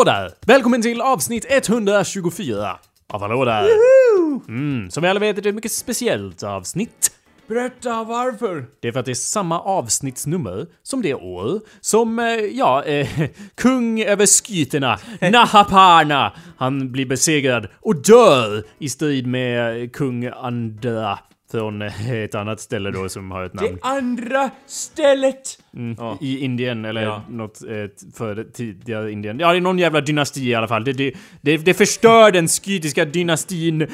Hallå där! Välkommen till avsnitt 124 av Hallå där! Mm, som vi alla vet är det ett mycket speciellt avsnitt. Berätta varför! Det är för att det är samma avsnittsnummer som det år som, eh, ja, eh, kung över skyterna, Nahapana, han blir besegrad och dör i strid med kung Andra från eh, ett annat ställe då som har ett namn. Det andra stället! Mm, Ja. I Indien eller Ja. något eh, för tidigare Indien. Ja, det är någon jävla dynasti i alla fall. Det, det, det, det förstör den skytiska dynastin eh,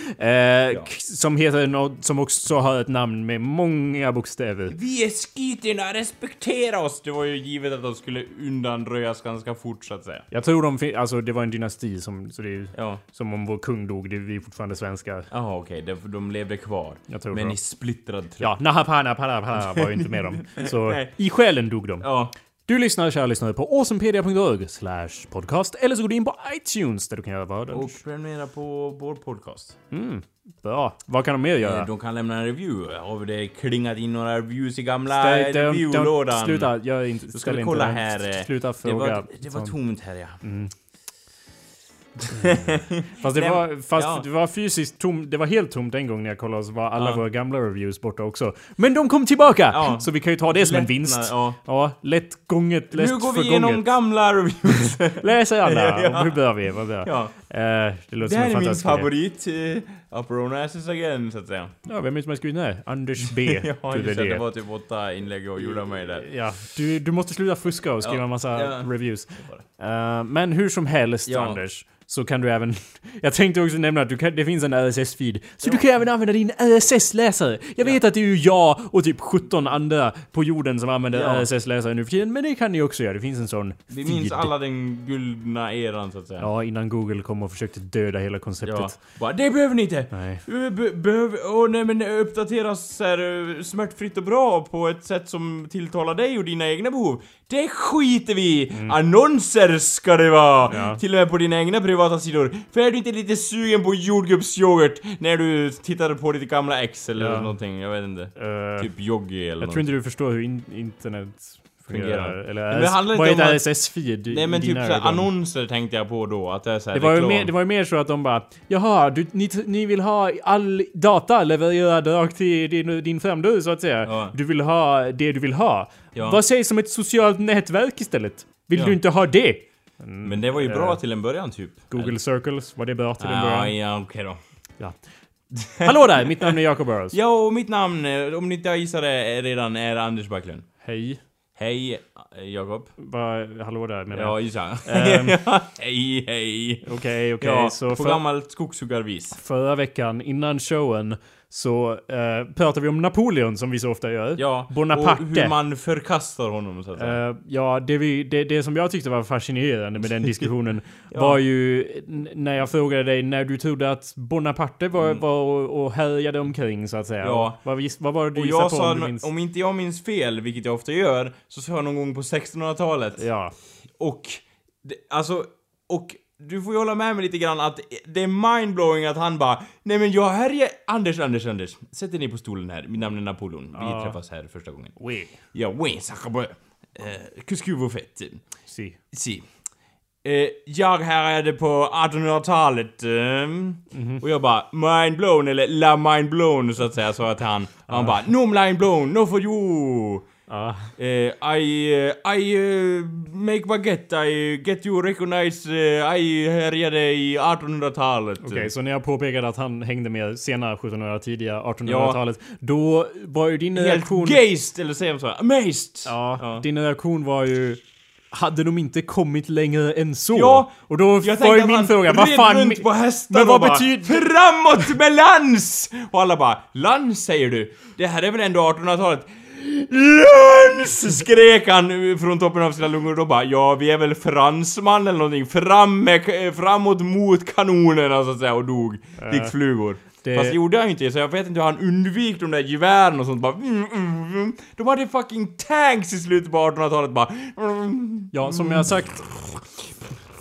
k- som heter något som också har ett namn med många bokstäver. Vi är skiterna, respektera oss! Det var ju givet att de skulle undanröjas ganska fort så att säga. Jag tror de alltså det var en dynasti som, så det är Ja. som om vår kung dog, det är vi fortfarande svenskar. Jaha okej, de, de levde kvar. Jag tror Men i splittrad trupp. Ja, Nahapana Pana Pana var ju inte med dem. Så i själen dog de. Ja. Du lyssnar, kära lyssnare, på awesomepedia.org slash podcast eller så går du in på iTunes där du kan göra vad Och prenumerera på vår podcast. Mm, bra. Vad kan de mer göra? Eh, De kan lämna en review. Har det klingat in några reviews i gamla reviewlådan? Sluta, gör inte... Ska vi inte kolla det. här. eh, Sluta Det fråga. var, det var tomt här ja. Fast det var, fast ja. det var fysiskt tomt, det var helt tomt en gång när jag kollade så var alla Ja. våra gamla reviews borta också. Men de kom tillbaka! Ja. Så vi kan ju ta det som en vinst. ja. Ja, lätt gånget, lätt Nu går vi igenom gamla reviews. Läser alla. Ja. Hur bör vi? Vad bör? Ja. Eh, det låter Det som här en är min favorit. Uh, Upper Own Asses Again, så att säga. Ja, vem är det som har skrivit den här? Anders B. Ja, just det. Det var typ åtta inlägg och gjorda av mig där. Ja, du, du måste sluta fuska och skriva Ja, massa ja. reviews. Eh, men hur som helst, Ja. Anders, så kan du även... Jag tänkte också nämna att du kan, det finns en RSS-feed. Så du kan även använda din RSS-läsare. Jag vet att det är ju jag och typ 17 andra på jorden som använder Ja. RSS-läsare nu för tiden, men det kan ni också göra. Det finns en sån Vi feed. minns alla den guldna eran, så att säga. Ja, innan Google kom och försökte döda hela konceptet. Ja. Bara, det behöver ni inte! Nej. Be- be- Behöver... Åh nej men uppdateras så här, eh, smärtfritt och bra på ett sätt som tilltalar dig och dina egna behov. Det skiter vi i! Annonser ska det vara! Mm. Ja. Till och med på dina egna privata sidor. För är du inte lite sugen på jordgubbsyoghurt när du tittar på ditt gamla ex eller Ja. någonting? Jag vet inte. Eh, Typ Yoggi eller jag tror inte du förstår hur in internet fungerar. Eller Men handlar vad är ett i Nej men typ såhär, annonser tänkte jag på då, att det är såhär Det var, ju mer, det var ju mer så att de bara Jaha, du, ni, ni vill ha all data levererad rakt till din, din framdörr så att säga. Ja. Du vill ha det du vill ha. Ja. Vad sägs om ett socialt nätverk istället? Vill Ja. du inte ha det? Men det var ju bra Eh, till en början typ. Google Circles, var det bra till en Ja, början? ja okej då. Ja. Hallå där, mitt namn är Jacob Burrows. Ja, och mitt namn, eh, om ni inte har gissat det redan, är Anders Backlund. Hej. Hej, eh, Jakob. Va, hallå där menar Ja, jag. gissa. Ehm. hej, hej. Okej, okej. Ja, så på för, gammalt skogshuggarvis. förra veckan, innan showen, så eh, pratade vi om Napoleon som vi så ofta gör. Ja, Bonaparte. och hur man förkastar honom så att säga. Eh, ja, det, vi, det, det som jag tyckte var fascinerande med den diskussionen Ja. var ju när jag frågade dig när du trodde att Bonaparte var, Mm. var och, och härjade omkring så att säga. Ja. Vad, vad var det du gissade på sa, om du minns? om inte jag minns fel, vilket jag ofta gör, så sa jag någon gång på 1600-talet. Ja. Och, det, alltså, och du får ju hålla med mig lite grann att det är mindblowing att han bara Nej men jag härjar... Anders, Anders, Anders. Sätt dig ner på stolen här. Mitt namn är Napoleon. Vi Ja. träffas här första gången. Oui. Ja, oui, sacre eh, Que que vous faites? Si. Si. Eh, jag härjade på 1800-talet. ehm, Mhm. Och jag bara mind blown, eller la mind blown så att säga, sa jag till han. Och han bara no mind blown, no for you. Ja. Eh, I, eh, I eh, make baguette, I get you recognize, I härjade i 1800-talet. Okej, så när jag påpekade att han hängde med sena 1700 tidiga 1800-talet, då var ju din Helt reaktion... gazed, eller säger man så? Amazed! Ja, Ja. din reaktion var ju... Hade de inte kommit längre än så? Ja, och då var ju min fråga, vad fan... runt på hästar Men vad betyder- Framåt med lans! Och alla bara Lans säger du? Det här är väl ändå 1800-talet? Lans! Skrek han från toppen av sina lungor och då bara Ja, vi är väl fransman eller någonting Fram med, eh, framåt mot kanonerna så att säga och dog Likt flugor det- Fast det gjorde han ju inte så jag vet inte hur han undvek de där gevären och sånt bara mm, mm, mm. De hade fucking tanks i slutet på 1800-talet bara. Ja, som jag har sagt...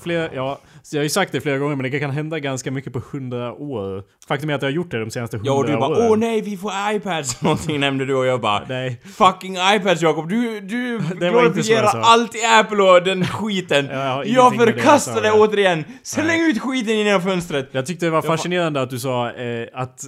Flera, ja, Så jag har ju sagt det flera gånger, men det kan hända ganska mycket på hundra år. Faktum är att jag har gjort det de senaste hundra Ja, och du bara åren. åh nej, vi får iPads någonting nämnde du och jag bara Nej. Fucking iPads Jakob, du, du glorifierar allt i Apple och den skiten. Ja, jag jag med det jag förkastar det återigen. Släng ut skiten genom fönstret. Jag tyckte det var var- fascinerande att du sa eh, att...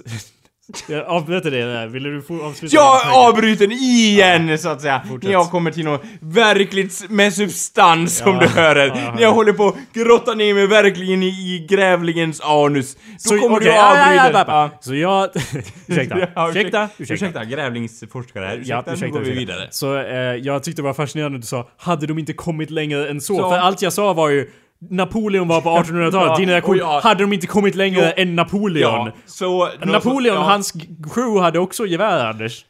jag avbröt det där. Ville du avsluta? Jag avbryter igen så att säga. Fortsätt. När jag kommer till något verkligt med substans som Ja, du hör. ja, här. hör När jag håller på att grotta ner mig verkligen i, grävlingens anus. Då Så, kommer okej, du ja, ja, avbryter. ja, ja. Så jag... ursäkta. Ja, ursäkta. ursäkta. Ursäkta, grävlingsforskare här. Ursäkta, Ja, nu ursäkta, går vi ursäkta. vidare. Så eh, jag tyckte det var fascinerande att du sa hade de inte kommit längre än så? Så- För allt jag sa var ju Napoleon var på 1800-talet, Ja, din reaktion, och ja. hade de inte kommit längre Jo. än Napoleon? Ja, så... Napoleon, ja. hans crew hade också gevär Anders.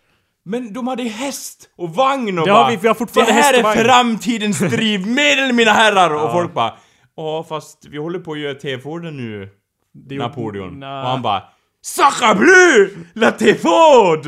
Men de hade häst och vagn och Det bara, har vi- vi har fortfarande Det här är vagn." framtidens drivmedel mina herrar! Och folk bara Ja fast vi håller på att göra T-Forden nu, Napoleon. Och han bara Sacre bleu! La T-Ford!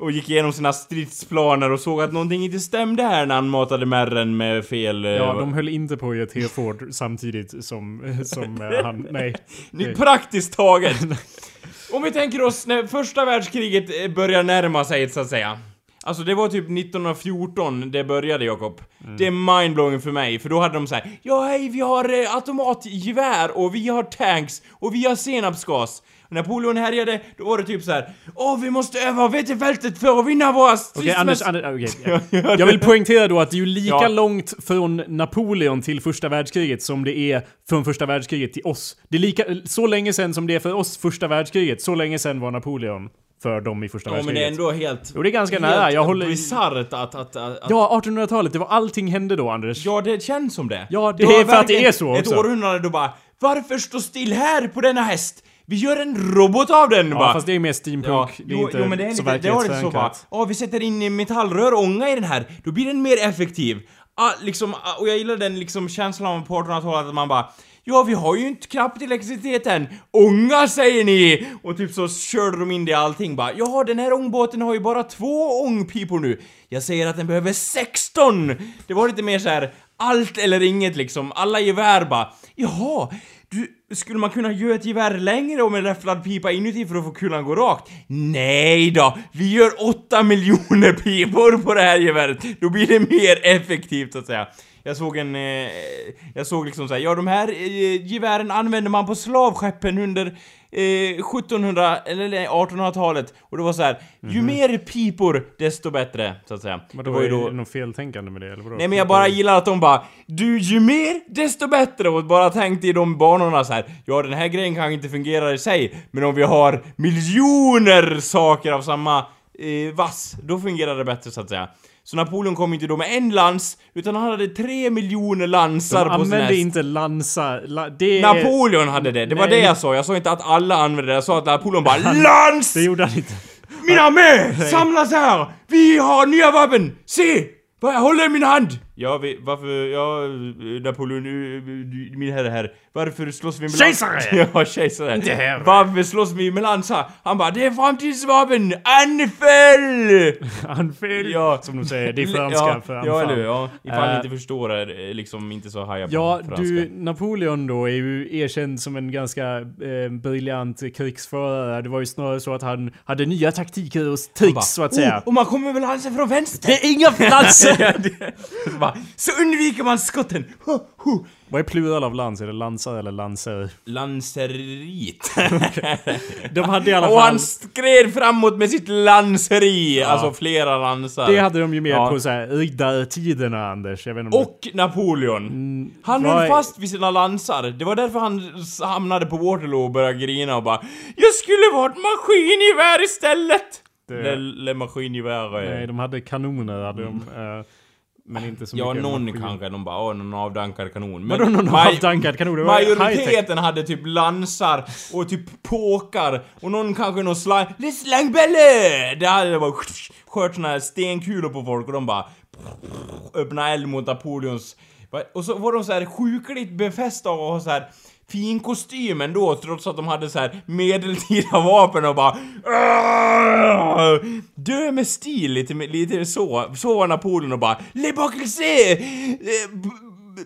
Och gick igenom sina stridsplaner och såg att någonting inte stämde här när han matade märren med fel... eh, Ja, de höll inte på att göra T-Ford samtidigt som, som eh, han... Nej. Ni- Praktiskt taget. Om vi tänker oss när första världskriget eh, börjar närma sig så att säga. Alltså det var typ 1914 det började Jakob. Det är mindblowing för mig, för då hade de så här: Ja hej, vi har eh, automatgevär och vi har tanks och vi har senapsgas. Napoleon härjade, då var det typ så här: Åh, vi måste öva vetefältet för att vinna våra Okej, Anders. Anders okej. Jag vill poängtera då att det är ju lika Ja. långt från Napoleon till första världskriget som det är från första världskriget till oss. Det är lika, så länge sen som det är för oss första världskriget, så länge sen var Napoleon för dem i första Ja men världskriget. det är ändå helt... Jo, det är ganska nära. Jag håller- bisarrt att, att, att, att... Ja, 1800-talet, det var allting hände då Anders. Ja, det känns som det. Ja, det var är för att det är så Ett också. århundrade då bara Varför stå still här på denna häst? Vi gör en robot av den! Ja, bara. fast det är mer steampunk. Ja, det är jo, inte jo, men det är så lite, det var lite så verklighetsförankrat. ja vi sätter in metallrör och ånga i den här, då blir den mer effektiv. Ah, liksom, ah, och jag gillar den liksom känslan på 1800-talet att man bara Ja, vi har ju inte knappt elektricitet än. Ånga säger ni! Och typ så körde de in det i allting bara. Ja, den här ångbåten har ju bara två ångpipor nu. Jag säger att den behöver 16! Det var lite mer så här allt eller inget liksom. Alla gevär bara. Jaha, skulle man kunna göra ett gevär längre och med räfflad pipa inuti för att få kulan gå rakt? Nej då, vi gör 8 miljoner pipor på det här geväret. Då blir det mer effektivt så att säga. Jag såg en, eh, jag såg liksom såhär, ja de här eh, gevären använder man på slavskeppen under eh, 1700 eller nej, 1800-talet och det var så här, ju mer pipor desto bättre så att säga. Men det var ju då något feltänkande med det, eller vadå? Nej men jag bara gillar att de bara Du, ju mer desto bättre och bara tänkte i de banorna så här. Ja den här grejen kanske inte fungerar i sig Men om vi har miljoner saker av samma eh, vass Då fungerar det bättre så att säga Så Napoleon kom inte då med en lans Utan han hade tre miljoner lansar De på sin använde häst inte lansa... La, det är... Napoleon hade det, det var Nej. det jag sa, jag sa inte att alla använde det, jag sa att Napoleon bara LANS! Det gjorde han inte. Mina med! Samlas här! Vi har nya vapen! Se! Vad jag håller i min hand! Ja, vi, varför, ja, Napoleon, eh, du- min herre här, varför slåss vi med? Kejsare! ja, kejsare. Inte herre. Varför slåss vi med lansar? Han bara, det är framtidsvapen! Anfall! Anfall! Ja. Som de säger, det är franska ja, för Ja, anfall. eller hur? Ja, ifall Eh, inte förstår är liksom inte så haja på Ja, franska. du, Napoleon då är ju erkänd som en ganska eh, briljant krigsförare. Det var ju snarare så att han hade nya taktiker och tricks Bara, så att säga. Oh, och man kommer väl lansa från vänster? Det är inga platser! Ja, det- så, undviker man skotten! Huh, huh. Vad är plural av lans? Är det lansar eller lanser? Lanserit. De hade i alla Och fall... han skred framåt med sitt lanseri! Alltså flera lansar. Det hade de ju med Ja. på så här riddartiderna Anders. Jag vet inte om Och Napoleon. han vad höll är- fast vid sina lansar. Det var därför han hamnade på Waterloo och började grina och bara Jag skulle varit maskingevär istället! Det- Le, le maskingevär. Nej, de hade kanoner hade de. eh, men inte så Ja, mycket någon maskin. kanske. De bara åh, någon avdankad kanon. Vadå någon avdankad kanon? Det var. Majoriteten hade typ lansar och typ påkar och någon kanske någon slang... Det är slangbälle! Det hade bara skört såna här stenkulor på folk och de bara öppna eld mot Napoleons... Och så var de så här sjukligt befästa ha så här fin kostym ändå trots att de hade så här medeltida vapen och bara "Åh!" Dö med stil lite, lite så. Så var Napoleon och bara Le Bocuse! Eh,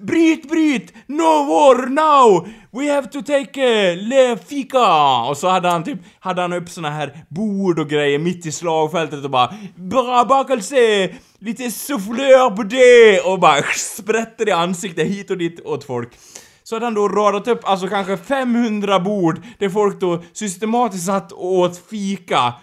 bryt, bryt! No war now! We have to take uh, le fika! Och så hade han typ, hade han upp såna här bord och grejer mitt i slagfältet och bara Bra bakelse! Lite soufflör på det! Och bara sprätter i ansiktet hit och dit åt folk. Så hade han då radat upp alltså kanske 500 bord där folk då systematiskt satt och åt fika.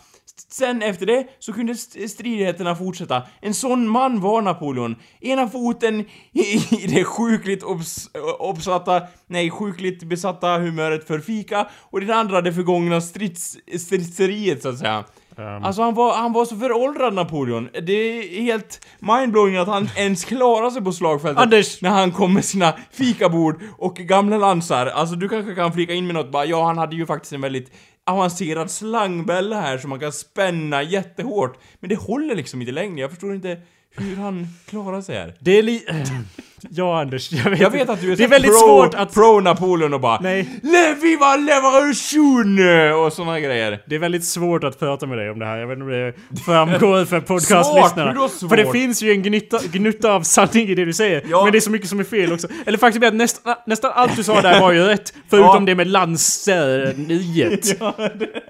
Sen efter det så kunde stridigheterna fortsätta. En sån man var Napoleon. Ena foten i, i det sjukligt obs, obsatta, nej sjukligt besatta humöret för fika och den andra det förgångna strids, stridseriet så att säga. Alltså han var, han var så föråldrad Napoleon. Det är helt mindblowing att han ens klarar sig på slagfältet. Anders! När han kom med sina fikabord och gamla lansar. Alltså du kanske kan flika in med något bara, ja han hade ju faktiskt en väldigt avancerad slangbälla här som man kan spänna jättehårt. Men det håller liksom inte längre, jag förstår inte hur han klarar sig här. Det är li... Ja Anders, jag vet, Jag vet att du är, Det är så väldigt pro, svårt att... pro Napoleon och bara Nej. Le viva revolution! Och såna grejer. Det är väldigt svårt att prata med dig om det här. Jag vet inte om det framgår för podcastlyssnarna. För det finns ju en gnutta, gnutta av sanning i det du säger. Ja. Men det är så mycket som är fel också. Eller faktiskt är att nästan, nästan allt du sa där var ju rätt. Förutom Ja. det med lanseriet.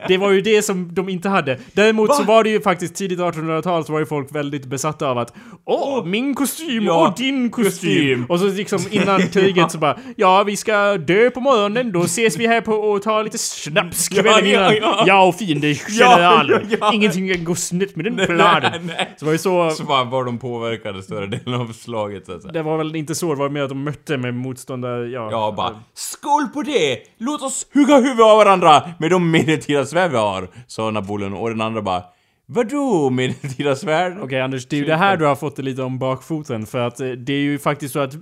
det var ju det som de inte hade. Däremot så Va? var det ju faktiskt tidigt 1800-tal så var ju folk väldigt besatta av att Åh, min kostym! Och din kostym! Kostym. Och så liksom innan kriget så bara Ja, vi ska dö på morgonen. Då ses vi här på och tar lite snaps kvällen ja, innan. ja. Och fiendegeneralen. Ja, ja. Ingenting kan gå snett med den planen. Så var ju så... Så bara var de påverkade större delen av slaget så att säga. Det var väl inte så, det var mer att de mötte med motståndare, ja. Ja, bara Skål på det! Låt oss hugga huvudet av varandra med de medeltida svärd vi har, sa Napoleon och den andra bara Vadå medeltida svärd? Okej Anders, det är ju det här du har fått det lite om bakfoten för att eh, det är ju faktiskt så att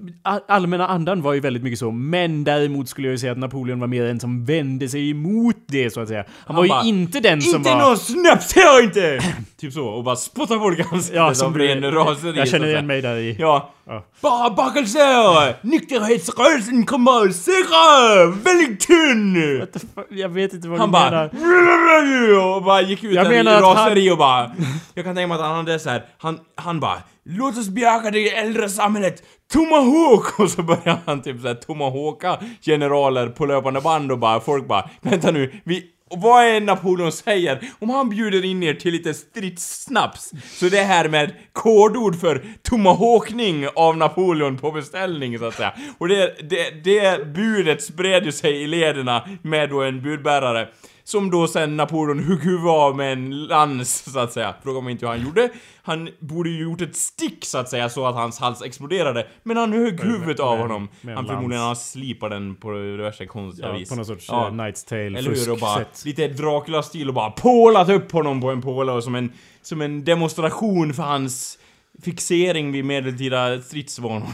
allmänna andan var ju väldigt mycket så, men däremot skulle jag ju säga att Napoleon var mer en som vände sig emot det så att säga. Han, var ju bara, inte den som Inte var... någon snaps här inte! typ så, och bara spottar folk i ansiktet Ja, som ren raseri. Jag känner igen mig där i. Ja. Ja. Bara bakelser! Nykterhetsrörelsen kommer att segra! Wellington! What the fuck? Jag vet inte vad Han du bara... menar. Och bara gick ut Jag där i raseri och bara... Jag kan tänka mig att han hade så här. Han, han bara... Låt oss bejaka det äldre samhället! Tomahawk! Och så börjar han typ såhär tomahawka generaler på löpande band och bara folk bara... Vänta nu, vi... Och vad är Napoleon säger? Om han bjuder in er till lite stridssnaps, så det här med kodord för tomahawkning av Napoleon på beställning så att säga. Och det, det, det budet spred ju sig i lederna med då en budbärare. Som då sen Napoleon högg huvudet av med en lans, så att säga. Fråga mig inte hur han gjorde. Han borde ju gjort ett stick, så att säga, så att hans hals exploderade. Men han högg huvudet av honom. med Han förmodligen har slipat den på diverse konstiga Ja, vis. på någon sorts Ja. ja. Knight's Tale Eller hur? Och bara lite Dracula-stil och bara pålat upp honom på en påle och som en, som en demonstration för hans fixering vid medeltida stridsvanor.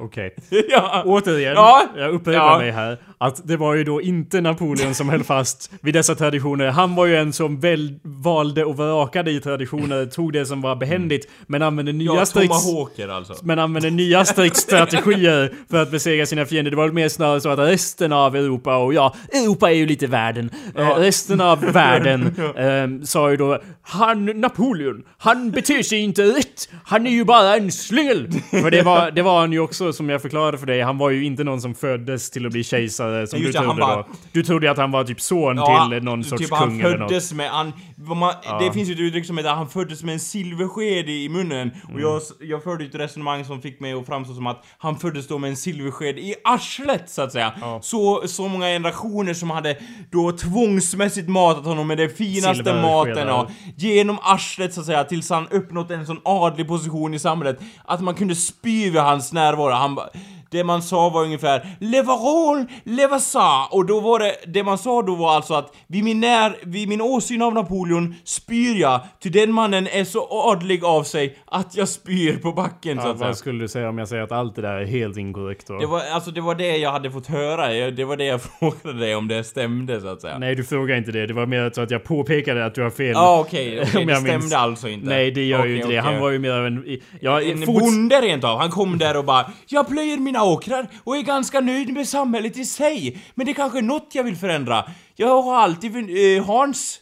Okej. ja. Återigen, Ja. jag upprepar Ja. mig här, att det var ju då inte Napoleon som höll fast vid dessa traditioner. Han var ju en som väl, valde och vrakade i traditioner, tog det som var behändigt, men använde nya Ja, tomahawker alltså. Men använde nya stridsstrategier för att besegra sina fiender. Det var väl mer snarare så att resten av Europa, och ja, Europa är ju lite världen. Eh, resten av världen eh, sa ju då Han, Napoleon, han beter sig inte rätt. Han är ju bara en slyngel. För det var, det var han ju också, som jag förklarade för dig. Han var ju inte någon som föddes till att bli kejsare som Ja, du just han trodde bara- då. Du trodde ju att han var typ son till någon sorts typ kung han eller något. föddes med, han, man, det finns ju ett uttryck som heter att han föddes med en silversked i munnen. Och Mm. jag, jag förde ett resonemang som fick mig att framstå som att han föddes då med en silversked i arslet så att säga. Så, så många generationer som hade då tvångsmässigt matat honom med den finaste maten och genom arslet så att säga tills han uppnått en sån adlig position i samhället att man kunde spy vid hans närvaro. Han ba- det man sa var ungefär Levarol, levasa och då var det, det man sa då var alltså att vid min när, vid min åsyn av Napoleon spyr jag, ty den mannen är så adlig av sig att jag spyr på backen så Ja, att säga. vad skulle du säga om jag säger att allt det där är helt inkorrekt då? Det var, alltså det var det jag hade fått höra, det var det jag frågade dig om det stämde så att säga. Nej, du frågar inte det. Det var mer så att jag påpekade att du har fel. Ja okej, okej, Om det jag stämde minns. alltså inte. Nej, det gör ju Okej, inte det. okej. Han var ju mer av en... Ja, En forts- bonde rent av. Han kom där och bara Jag plöjer mina åkrar och är ganska nöjd med samhället i sig. Men det är kanske något jag vill förändra. Jag har alltid... Eh, Hans...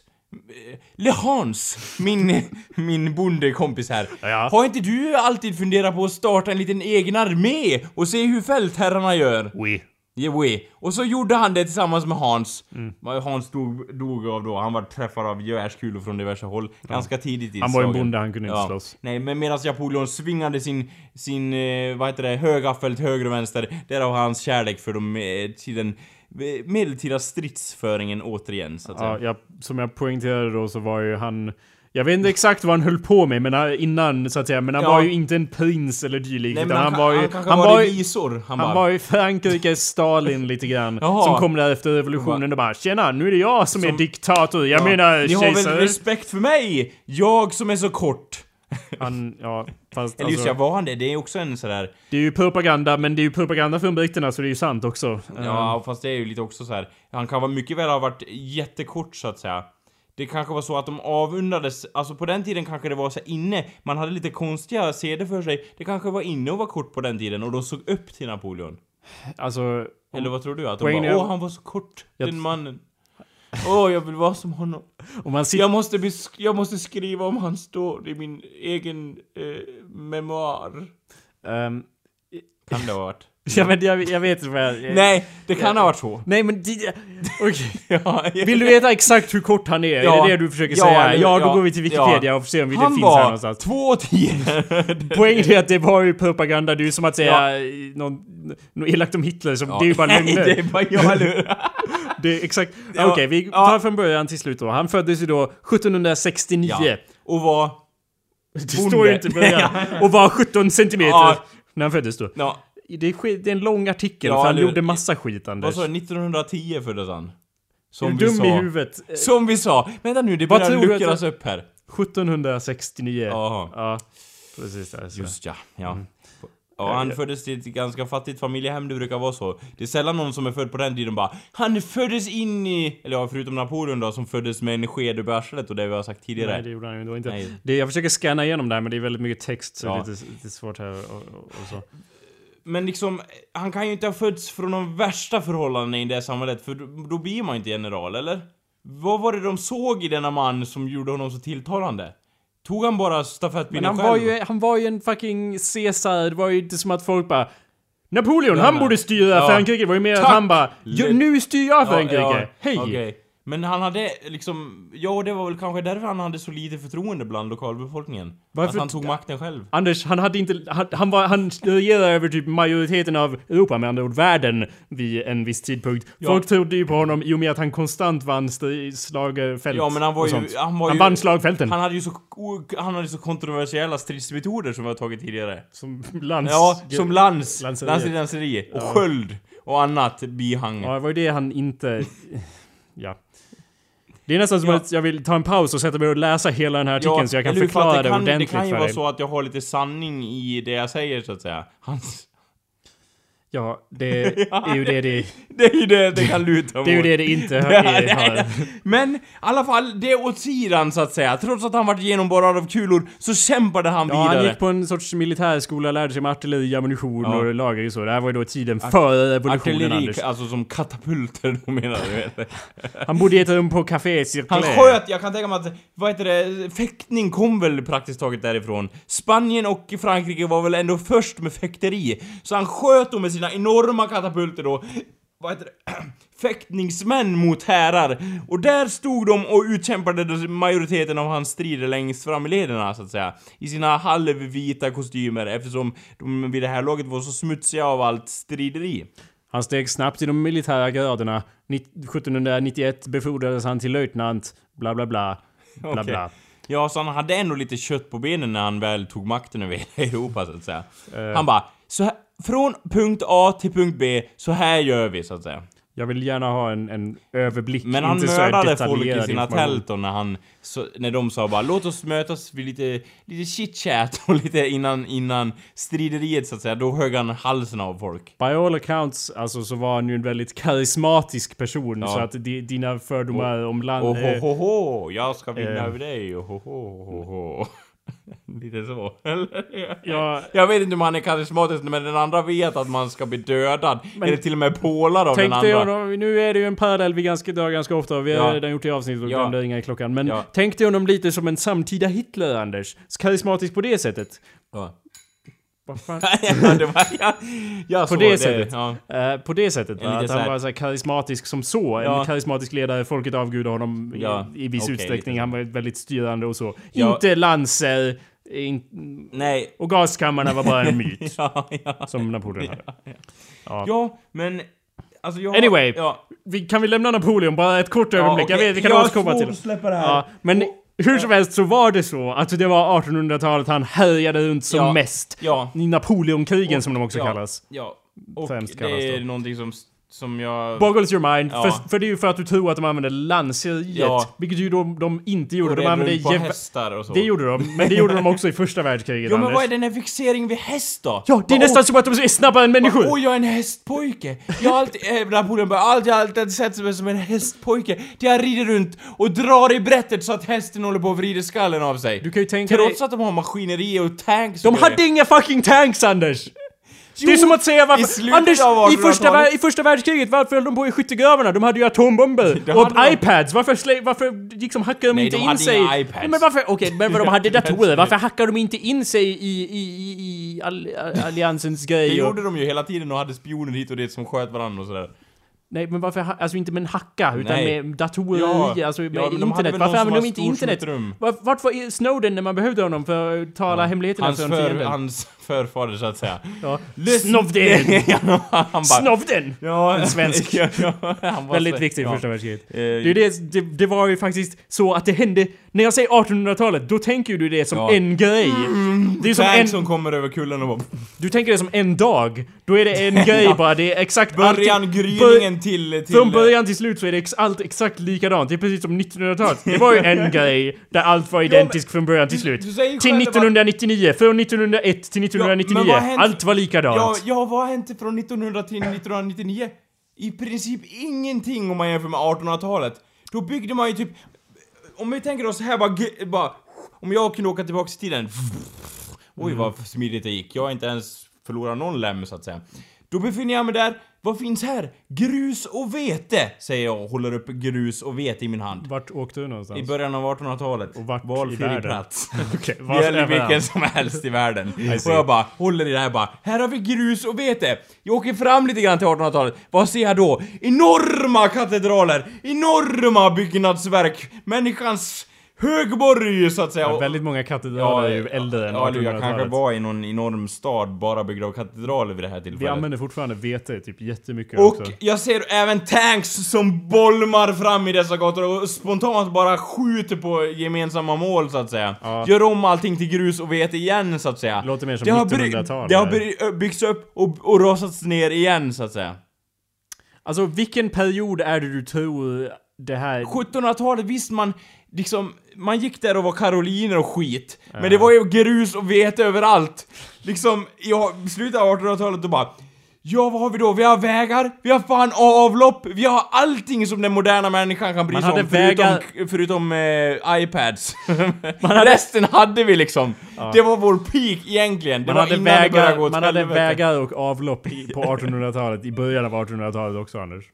Le Hans, min, min bondekompis här. Ja. Har inte du alltid funderat på att starta en liten egen armé och se hur fältherrarna gör? Oui. Oui. Och så gjorde han det tillsammans med Hans. Mm. Hans dog, dog av då, han var träffad av gevärskulor från diverse håll ganska tidigt i Han var en bonde, han kunde inte slåss. Nej, men medan Napoleon svingade sin, sin, eh, vad heter det, högaffel till höger och vänster, därav hans kärlek för de, till den medeltida stridsföringen återigen, så att säga. Ja, jag, som jag poängterade då så var ju han... Jag vet inte exakt vad han höll på med men han- innan så att säga, men han Ja. var ju inte en prins eller dylikt. Nej, utan han, han, var ju... han han var, revisor. Han, Han var ju Frankrikes Stalin lite grann. Jaha. Som kom där efter revolutionen och bara Tjena, nu är det jag som, är diktator. Jag menar Ni har väl respekt för mig? Jag som är så kort. Han, ja, fast Eller just alltså, ja, var han det? Det är också en sådär... Det är ju propaganda, men det är ju propaganda från britterna så det är ju sant också. Ja, fast det är ju lite också så här. Han kan vara mycket väl ha varit jättekort så att säga. Det kanske var så att de avundades, alltså på den tiden kanske det var så inne, man hade lite konstiga seder för sig. Det kanske var inne att vara kort på den tiden och de såg upp till Napoleon. Alltså, Eller vad tror du? Att de bara åh han var så kort, Jag- den mannen. Åh, jag vill vara som honom. om man sitter... Jag måste, besk- jag måste skriva om hans story i min egen eh, memoar. ehm, Kan det ha varit? ja, men jag, jag vet inte vad jag... Nej, det kan ha varit så. Nej men det... Okej. Ja, Vill du veta exakt hur kort han är? Ja. är det det du försöker Ja, säga? Ja, då går vi till Wikipedia och får se om det Han finns här var någonstans. två tio. Poängen är att det var ju propaganda, det är ju som att säga ja. någon, något elakt om Hitler, som, det är ju bara Nej, lögner. det är bara jag? Det är exakt... Okej, vi ja. tar från början till slut då. Han föddes ju då 1769. Ja. Och var... Det står ju inte i början. Och var 17 centimeter när han föddes då. Ja, Det är, skit, det är en lång artikel, Ja, för han hur? gjorde massa skit Anders. vad sa du? 1910 föddes han. är Som du vi dum i sa. huvudet? Eh, Som vi sa. Vänta nu, det börjar du luckras upp här. 1769. Jaha. Ja, precis. Där, så. Just ja, ja. Mm. Ja, han föddes i ett ganska fattigt familjehem, det brukar vara så. Det är sällan någon som är född på den tiden bara Han föddes in i... Eller ja, förutom Napoleon då, som föddes med en sked över arslet och det vi har sagt tidigare. Nej, det gjorde han ju då inte. Nej. Det, jag försöker scanna igenom det här, men det är väldigt mycket text, så Ja. det är lite, lite svårt här och, och, och så. Men liksom, han kan ju inte ha fötts från de värsta förhållandena i det samhället, för då, då blir man inte general, eller? Vad var det de såg i denna man som gjorde honom så tilltalande? Tog han bara stafettpinnen han själv? var, ju, han var ju en fucking Caesar, det var ju inte som att folk bara Napoleon, han borde styra Ja. Frankrike. Det var ju mer att han bara "Jo, Le- Nu styr jag Frankrike! Ja, ja, Hej! okej. Men han hade liksom, ja det var väl kanske därför han hade så lite förtroende bland lokalbefolkningen. Varför att han tog makten själv. Anders, han hade inte... Han, han, var, han regerade över typ majoriteten av Europa, med andra ord världen, vid en viss tidpunkt. Ja. Folk trodde ju på honom i och med att han konstant vann slagfält Ja men han var ju, han var Han ju... vann slagfälten. Han hade ju så, han hade så kontroversiella stridsmetoder som vi har tagit tidigare. Som lands... Ja, som lans, Lanseri. lanseri, lanseri och sköld och annat bihang. Ja, det var ju det han inte... Ja. Det är nästan som Ja. att jag vill ta en paus och sätta mig och läsa hela den här artikeln så jag kan? För förklara det, kan, ordentligt Det kan ju för vara dig. så att jag har lite sanning i det jag säger så att säga. Hans, Ja, det är ju det det... det är ju det det kan luta Det är ju mot. det det inte Ja, är, nej. Men i alla fall, det åt sidan så att säga. Trots att han varit genomborrad av kulor så kämpade han Ja, vidare. han gick på en sorts militärskola, lärde sig med artilleri, ammunition Ja. och lager och så. Det här var ju då tiden före revolutionen, Artilleri, Anders. alltså som katapulter då menar du vet. Han bodde i ett rum på Café Circle. Han sköt, jag kan tänka mig att, vad heter det, fäktning kom väl praktiskt taget därifrån. Spanien och Frankrike var väl ändå först med fäkteri. Så han sköt då med sina enorma katapulter då, vad heter det, fäktningsmän mot härar. Och där stod de och utkämpade majoriteten av hans strider längst fram i lederna så att säga. I sina halvvita kostymer eftersom de vid det här laget var så smutsiga av allt strideri. Han steg snabbt i de militära graderna. Nitt- 1791 befordrades han till löjtnant. Bla bla bla. Bla Okej. bla. Ja, så han hade ändå lite kött på benen när han väl tog makten över hela Europa, så att säga. Eh. Han bara, så här, från punkt A till punkt B, så här gör vi, så att säga. Jag vill gärna ha en, en överblick. Men han inte mördade folk i sina tält och när han, så, när de sa bara låt oss mötas vid lite, lite chit-chat och lite innan, innan strideriet så att säga, då högg han halsen av folk. By all accounts, alltså så var han ju en väldigt karismatisk person. Ja. Så att di, dina fördomar om land... Och ho eh, ho ho, jag ska vinna eh. över dig, och ho ho ho ho. Lite så, eller? eller? Ja. Jag vet inte om han är karismatisk, men den andra vet att man ska bli dödad. Men- är det till och med pålad av den andra? honom, nu är det ju en parallell vi ganska, drar ganska ofta vi har Ja. redan gjort det i avsnittet och Ja. glömde ringa i klockan. Men Ja. tänk dig honom lite som en samtida Hitler, Anders. Karismatisk på det sättet. Ja. Vad fan? ja, det var, ja, ja, På så, det sättet. Ja. Eh, på det sättet, va? att han var så karismatisk som så. Ja. En karismatisk ledare, folket avgudar honom i- Ja, i, viss okej, utsträckning. lite. Han var väldigt styrande och så. Inte lanser, in, Nej. och gaskammarna var bara en myt. Som Napoleon hade. ja, men... Alltså jag... Anyway. Vi, kan vi lämna Napoleon bara ett kort ögonblick? Jag okej. vet, vi kan Jag återkomma till det. det. Ja, men hur som helst så var det så att det var 1800-talet han härjade runt som Ja. mest. Ja. I Napoleonkrigen Och- som de också ja. kallas. Ja. Och Främst det kallas är någonting som, som jag... Boggles your mind. Ja. För, för det är ju för att du tror att de använde lanseriet. Ja. Vilket ju de, de inte gjorde. De använde på gevä- hästar och så. Det gjorde de, men det gjorde de också i första världskriget Ja men Anders. vad är den här fixeringen vid häst då? Ja, det är Bara, nästan som att de är snabbare än människor! Oj, jag är en hästpojke! Jag har alltid, äh, Napoleon bara, alltid, alltid sett mig som en hästpojke. Där jag rider runt och drar i brättet så att hästen håller på att vrida skallen av sig. Du kan ju tänka Trots dig... att de har maskineri och tanks De hade inga fucking tanks Anders! Det är som att säga i varför... slutet Anders, i första, 1800-talet. vär- i första världskriget, varför höll de på i skyttegravarna? De hade ju atombomber! Det och hade de. iPads! Varför, varför liksom hackade de Nej, inte de in hade sig... inga iPads. Ja, men varför... Okej, men vad de hade datorer, varför hackade de inte in sig i, i, i, i all, alliansens Det grej? Och, gjorde de ju hela tiden och hade spioner hit och dit som sköt varandra och sådär. nej, men varför... Alltså inte med en hacka, utan Nej. med datorer Ja. i, alltså med Ja, men de hade internet. Varför använde de inte internet? vart var Snowden när man behövde honom för att tala hemligheterna Hans, för en för, hans förfader så att säga. Ja. Ja, han bara... Snowden! Ja, En svensk. ja, ja, han var Väldigt så- viktig i ja. första världskriget. Eh, Det, det, det, det var ju faktiskt så att det hände... När jag säger 1800-talet, då tänker du det som Ja. en grej. Det är som en, som kommer över kullen och bara... du tänker det som en dag. Då är det en grej bara, det är exakt Början gryningen till... till Från början till slut så är det ex, allt exakt likadant. Det är precis som 1900-talet. Det var ju en grej där allt var identiskt från början till slut. du Till själv att- 1999, från 1901 till men 1999. vad har hänt- Allt var likadant. Ja, ja, vad har hänt från 1900 till 1999? I princip ingenting om man jämför med 1800-talet. Då byggde man ju typ... Om vi tänker oss här bara, bara... Om jag kunde åka tillbaka i tiden... Oj vad smidigt det gick. Jag har inte ens förlorat någon lem så att säga. Då befinner jag mig där. Vad finns här? Grus och vete, säger jag och håller upp grus och vete i min hand. Vart åkte du någonstans? I början av 1800-talet. Och vart i Valfri världen? plats. Vart gäller vilken som helst i världen. Och jag bara håller i det här bara, här har vi grus och vete. Jag åker fram lite grann till 1800-talet. Vad ser jag då? Enorma katedraler! Enorma byggnadsverk! Människans högborg så att säga. Ja, väldigt många katedraler är ju äldre än ja, eller jag kanske 1800-talet. var i någon enorm stad bara byggd av katedraler vid det här Vi tillfället. använder fortfarande vete typ jättemycket Och också. jag ser även tanks som bolmar fram i dessa gator och spontant bara skjuter på gemensamma mål så att säga. Ja. Gör om allting till grus och vet igen så att säga. Låter mer som det har, bry- 1900-tal det har här. bry- byggts upp och, och rasats ner igen så att säga. Alltså vilken period är det du tror det här... 1700-talet visst man liksom, man gick där och var karoliner och skit. Men det var ju grus och vete överallt. Liksom, i slutet av 1800-talet då bara Ja, vad har vi då? Vi har vägar, vi har fan avlopp, vi har allting som den moderna människan kan bry sig hade om förutom, vägar- förutom eh, iPads. Resten hade vi liksom. Det var vår peak egentligen. Det Man hade, vägar, man hade vägar och avlopp i, på 1800-talet, i början av 1800-talet också Anders.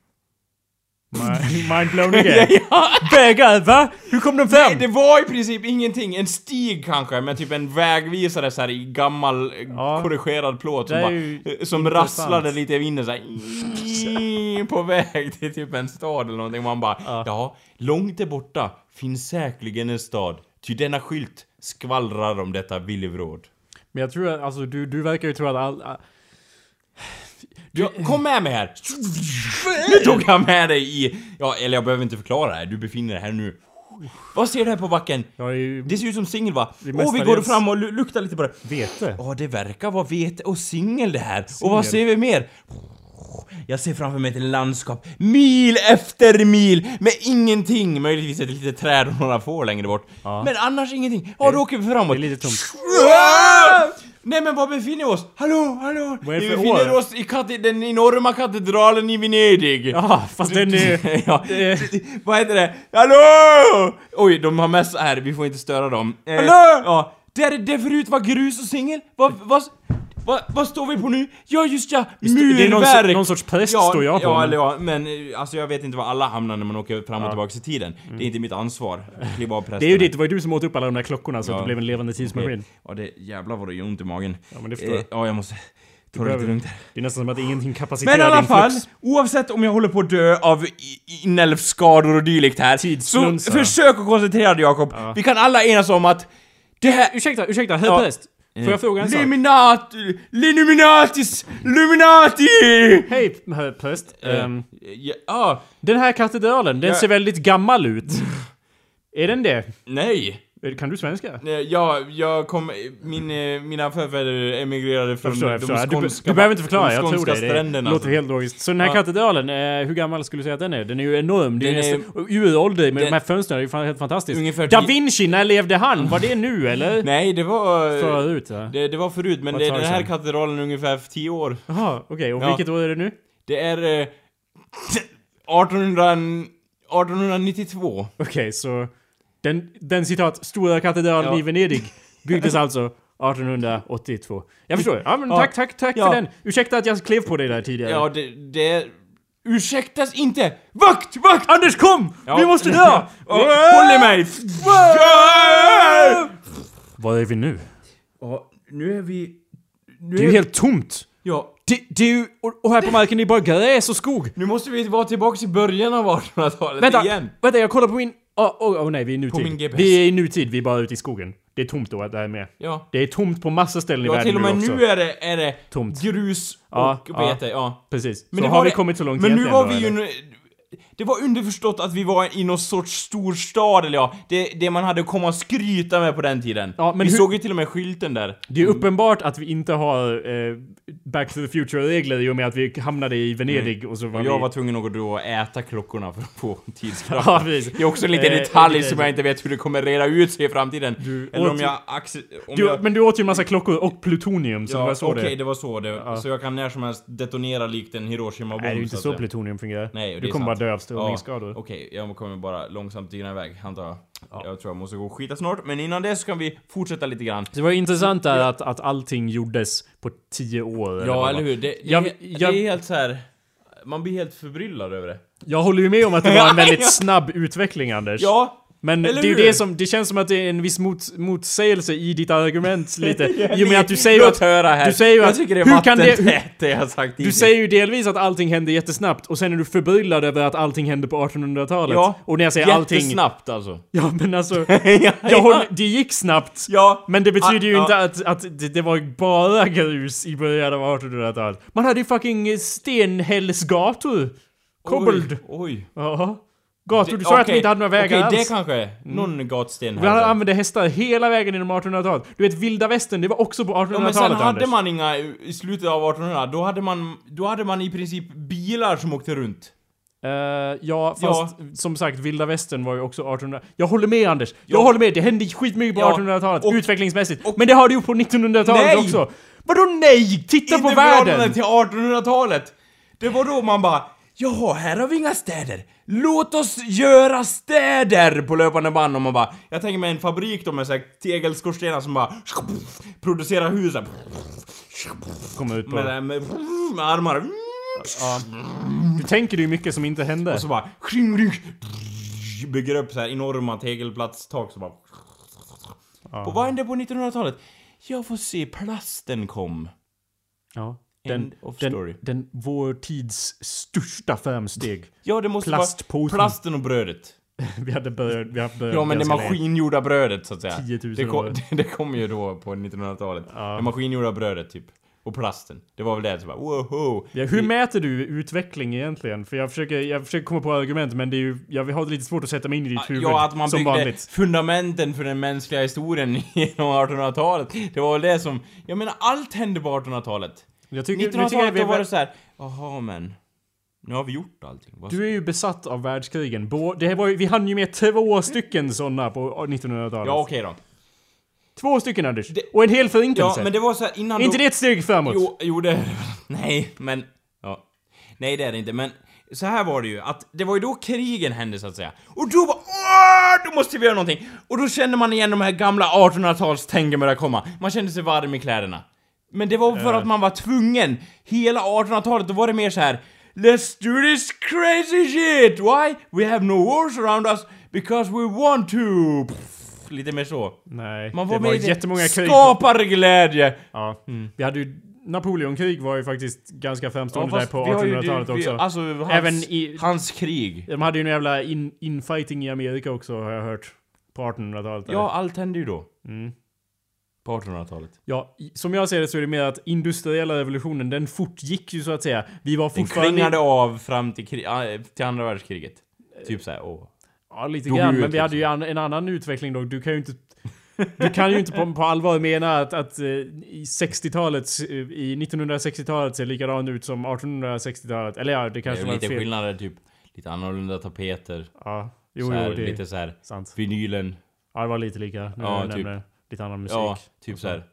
Mi- Mind blown again. ja, Vägar, va? Hur kom de fram? Nej, det var i princip ingenting. En stig kanske, med typ en vägvisare så här i gammal eh, Ja. korrigerad plåt som, bara, eh, som rasslade lite i vinden så här, på väg till typ en stad eller någonting. Man bara, ja. långt där borta finns säkerligen en stad. Ty denna skylt skvallrar om detta villebråd. Men jag tror att, alltså du, du verkar ju tro att all... Ja, kom med mig här! Nu tog jag med dig i... Ja, eller jag behöver inte förklara det här. Du befinner dig här nu. Vad ser du här på backen? är ju... Det ser ut som singel va? Det Åh, vi går fram och lu- luktar lite på det. Vete? Ja, det verkar vara vete och singel det här. Och vad ser vi mer? Jag ser framför mig ett landskap, mil efter mil, med ingenting. Möjligtvis ett litet träd och några får längre bort. Men annars ingenting. Ja, då åker vi framåt. Det är lite tomt. Nej men var befinner vi oss? Hallå, hallå! Vad är det vi för befinner år? oss i kate- den enorma katedralen i Venedig. Ja, fast den är... ja, vad heter det? Hallå! Oj, de har mässa här, vi får inte störa dem. Eh, Hallå! Ja, Där det förut var grus och singel, vad, vad, vad, vad står vi på nu? Ja just ja, det är någon murverk! so- någon sorts präst ja, står jag på, Ja, eller ja, men eh, alltså jag vet inte var alla hamnar när man åker fram och tillbaka i tiden. Det är inte mitt ansvar att kliva av prästen. Mm. Det är ju ditt, det var ju du som åt upp alla de där klockorna så att Ja. det blev en levande tidsmaskin. Ja, det jävlar vad det gör ont i magen. Ja, men det förstår jag. Eh, Ja, jag måste ta det lite lugnt. Det är nästan som att ingenting kapaciterar Men i alla fall, flux. oavsett om jag håller på att dö av inälvsskador och dylikt här, så Tidsflunsa. försök att koncentrera dig Jakob. Vi kan alla enas om att det här... Ursäkta, ursäkta, herr Ja. Får jag fråga en sak? Illuminati... Illuminatis... Illuminati! Hej, präst. Eh, Ehm, ja, ah, den här katedralen, den Ja. ser väldigt gammal ut. är den det? nej. Kan du svenska? Eh, Ja, jag kom... Min, eh, mina förfäder emigrerade från förstår, de förstår. Du, skånska... du behöver inte förklara, jag tror dig. Det stränderna. låter helt logiskt. Så den här Ja. katedralen, eh, hur gammal skulle du säga att den är? Den är ju enorm. Det Den ju är- nästan uråldrig med den- de här fönstren. Det är ju helt fantastiskt. Ungefär Da Vinci, när levde han? Var det nu eller? Nej, det var... Förut ja. Det, det var förut, men det, den det här katedralen är ungefär 10 år. Jaha, okej. Och Ja. vilket år är det nu? Det är... Eh, 1800... 1892. Okej, så... Den, den citat, stora katedralen Ja. i Venedig byggdes alltså 1882. Jag förstår. Ja men tack, tack, tack Ja. för den. Ursäkta att jag klev på dig där tidigare. Ja, det... det ursäktas inte! Vakt! Vakt! Anders kom! Ja. Vi måste dö! Håll i mig! Var är vi nu? Ja, nu är vi... Nu Det är ju helt tomt. Ja, Det, det är ju... Och, här på marken är bara gräs och skog. nu måste vi vara tillbaks i början av 1800-talet Vänta, igen. vänta jag kollar på min... Åh oh, oh, nej, vi är i nutid. min GPS. Vi är i nutid, vi är bara ute i skogen. Det är tomt då det här är med. Ja. Det är tomt på massa ställen i Ja, världen till och med nu också. nu är det, är det Tomt. grus och Ja, ja. vete, ja. Precis. Men så det har var vi det- kommit så långt Men nu egentligen var då, vi ju... eller? Det var underförstått att vi var i någon sorts storstad, eller ja, det, det man hade komma och skryta med på den tiden. Ja, men vi hur- såg ju till och med skylten där. Det är uppenbart att vi inte har eh, Back to the Future-regler i och med att vi hamnade i Venedig och så var Och vi... jag var tvungen att gå och äta klockorna för att få tidskraft. Ja, precis. Det är också en liten Eh, detalj som jag inte vet hur det kommer reda ut sig i framtiden. Du Eller om åt- jag... Acce- om Du, jag men du åt ju en massa klockor och plutonium, så det ja, var så okej, det... det var så det Så jag kan när som helst detonera likt en Hiroshima-bomb. Nej, det är ju inte så säga. plutonium fungerar. Nej, och du det är kommer sant. bara dö av strålningsskador. Ja, Okej, jag kommer bara långsamt digna iväg, antar jag. Jag tror jag måste gå och skita snart, men innan dess kan vi fortsätta lite grann. Det var intressant där att, att allting gjordes på tio år. Ja, det eller var. hur? Det, det, Jag- det är helt så här. Man blir helt förbryllad över det. Jag håller ju med om att det var en väldigt Ja. snabb utveckling, Anders. Ja! Men det är hur? det som, det känns som att det är en viss mot, motsägelse i ditt argument lite. I och med att du Låt säger att... höra här. du säger jag att- tycker det är hur kan det- vattentätt det jag sagt Du säger ju delvis att allting hände jättesnabbt och sen är du förbryllad över att allting hände på 1800-talet. Ja, och när jag säger allting... Jättesnabbt alltså. Ja men alltså, ja, jag håller, det gick snabbt. ja. Men det betyder ju inte ja. att, att det, det var bara grus i början av 1800-talet. Man hade ju fucking stenhällsgator. Kobold. Oj. oj. Ja. Gator, du sa att vi Okej, inte hade några vägar Okej, alls. Mm. det kanske. Någon gatsten Vi hade använde hästar hela vägen inom 1800-talet. Du vet vilda västern, det var också på 1800-talet Ja, men sen hade Anders. man inga, i slutet av 1800 då hade man, då hade man i princip bilar som åkte runt. Eh, ja, fast som sagt, vilda västern var ju också 1800... Jag håller med Anders! Jag Ja. håller med, det hände skitmycket på Ja, 1800-talet, och- utvecklingsmässigt. men det har det gjort på 1900-talet Nej! också! Vadå nej? Titta på Inte världen! till 1800-talet! Det var då man bara Jaha, här har vi inga städer. Låt oss göra städer på löpande band och man bara Jag tänker mig en fabrik då med så här tegelskorstenar som bara producerar hus Kommer ut på... med, med, med armar. Ja. Du tänker ju mycket som inte hände. Och så bara bygger upp så här enorma tegelplatstak så bara Och vad hände på 1900-talet? Jag får se, plasten kom. Ja. Den, den, den, vår tids största framsteg. Ja, det måste vara plasten och brödet. Vi hade börjat... Vi hade börjat Ja men det maskingjorda brödet så att säga. 10 000 det, kom, år. det, det kom ju då på 1900-talet. Ja. Det maskingjorda brödet typ. Och plasten. Det var väl det som bara woho. Ja, hur mäter du utveckling egentligen? För jag försöker, jag försöker komma på argument men det är ju, jag har lite svårt att sätta mig in i ditt huvud. Ja, att man som byggde vanligt. fundamenten för den mänskliga historien genom 1800-talet. Det var väl det som... Jag menar, allt hände på 1800-talet. Jag tycker, nu tycker jag 1900-talet vi då var är, det så här. jaha men... Nu har vi gjort allting. Vad Du är ju besatt av världskrigen. Bå- Det var, ju- vi hann ju med två stycken sådana på 1900-talet. Ja okej då. Två stycken Anders. Det- Och en hel förintelse. Ja men det var så här innan Är inte då- det ett steg framåt? Jo, jo det... Nej, men... Ja. Nej, det är det inte, men... så här var det ju, att det var ju då krigen hände så att säga. Och då var Åh, då måste vi göra någonting! Och då kände man igen de här gamla 1800-talstänken börja komma. Man kände sig varm i kläderna. Men det var för att man var tvungen. Hela 1800-talet, då var det mer så här. Let's do this crazy shit! Why? We have no wars around us because we want to! Pff, lite mer så. Nej, Man det var var med i jättemånga krig. Skapar glädje! Ja. Vi hade ju... Napoleonkrig var ju faktiskt ganska framstående Ja, där på vi har ju- 1800-talet vi- också. Alltså, hans, Även i- hans krig. De hade ju en jävla in, infighting i Amerika också har jag hört. På 1800-talet. Ja, allt hände ju då. Mm. På 1800-talet. Ja, som jag ser det så är det mer att industriella revolutionen, den fortgick ju så att säga. Vi var Den fortfarande... klingade av fram till, kri- ah, till andra världskriget. Typ såhär, åh. Ja, lite Dog grann. Men vi hade ju an, en annan utveckling då. Du kan ju inte... Du kan ju inte på, på allvar mena att, att eh, i 60-talet, eh, i 1960-talet ser likadant ut som 1860-talet. Eller ja, det Det kanske är var lite fel. skillnader, typ lite annorlunda tapeter. Ja, jo, så här, jo, det lite är såhär, sant. vinylen. Ja, det var lite lika. Ja, typ. nämner lite annan musik. Ja, typ så såhär.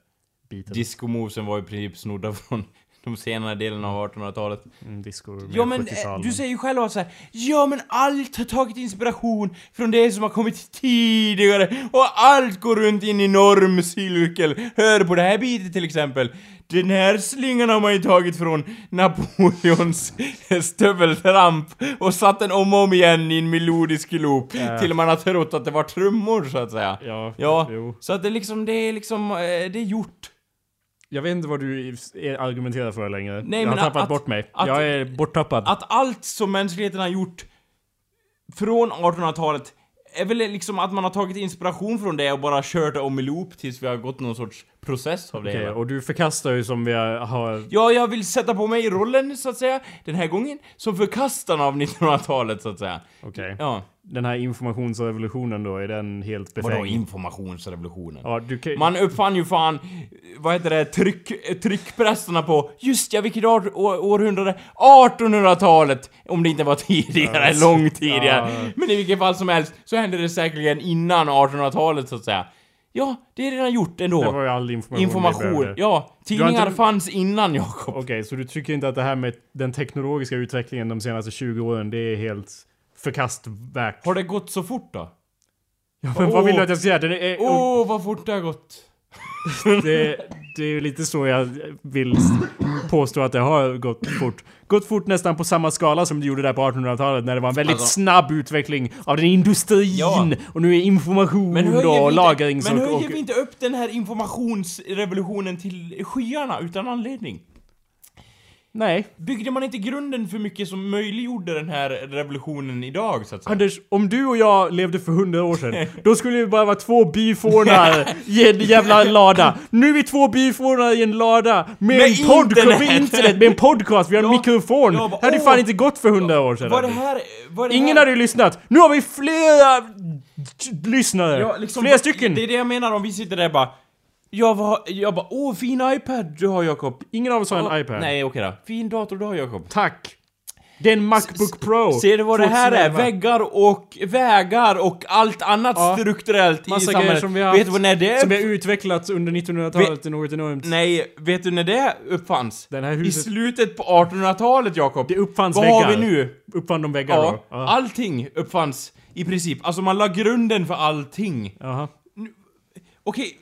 Discomovesen var i princip snodda från de senare delen av 1800-talet. Mm, disco. Ja men 70-tal, eh, du säger ju själv att så här, ja men allt har tagit inspiration från det som har kommit tidigare och allt går runt in i normcirkel. Hör på det här bitet till exempel. Den här slingan har man ju tagit från Napoleons stöveltramp och satt den om och om igen i en melodisk loop Ja. till man har trott att det var trummor så att säga. Ja, Ja, jo. så att det liksom, det är liksom, eh, det är gjort. Jag vet inte vad du argumenterar för längre. Nej, jag har tappat att- bort mig. att- jag är borttappad. att allt som mänskligheten har gjort från 1800-talet är väl liksom att man har tagit inspiration från det och bara kört om i loop tills vi har gått någon sorts process av det Okej, hela. och du förkastar ju som vi har... Ja, jag vill sätta på mig rollen, så att säga, den här gången, som förkastarna av 1900-talet, så att säga. Okej. Ja. Den här informationsrevolutionen då, är den helt Vadå befängd? informationsrevolutionen? Ja, du kan... Man uppfann ju fan, vad heter det, tryck, tryckpressarna på, just ja, vilket år, år, århundrade? 1800-talet! Om det inte var tidigare, Ja, långt tidigare. ja. Men i vilket fall som helst, så hände det säkerligen innan 1800-talet så att säga. Ja, det är redan gjort ändå. Det var ju all information Information, ja. Tidningar inte- fanns innan Jakob. Okej, så du tycker inte att det här med den teknologiska utvecklingen de senaste 20 åren, det är helt förkastvärt? Har det gått så fort då? Ja, men vad vill du att jag ska säga? Den är, Åh, vad fort det har gått. det, det är lite så jag vill påstå att det har gått fort. Gått fort nästan på samma skala som det gjorde där på 1800-talet när det var en väldigt Alltså- snabb utveckling av den industrin. Ja. Och nu är information Men höjer, och lagrings men och... höjer och vi inte upp den här informationsrevolutionen till skyarna utan anledning? Nej. Byggde man inte grunden för mycket som möjliggjorde den här revolutionen idag, så att säga? Anders, om du och jag levde för hundra år sedan, då skulle vi bara vara två byfånar i en jävla lada. Nu är vi två byfånar i en lada med, Med en podcast, internet. med internet, med en podcast, vi har en Ja, mikrofon. ja, det hade åh. fan inte gått för hundra år sedan. Var det här... Var det Ingen här, hade ju lyssnat. Nu har vi flera lyssnare. Ja, liksom, flera stycken. Det är det jag menar om vi sitter där bara... Jag, var, jag bara, åh fin iPad du har Jakob. Ingen av oss har en iPad. Nej okej då. Fin dator du har Jakob. Tack. Det är en Macbook Pro. Ser du vad det här är? 2011. Väggar och vägar och allt annat Ja. strukturellt i Massa grejer samhället. som vi har Vet du vad när det... Som har utvecklats under 1900-talet till något enormt. Nej, vet du när det uppfanns? Den här I huset- slutet på 1800-talet Jakob. Det uppfanns Vad väggar. har vi nu? Uppfann de väggar Ja, då? Ja. allting uppfanns i princip. Alltså man la grunden för allting. Jaha. Okej.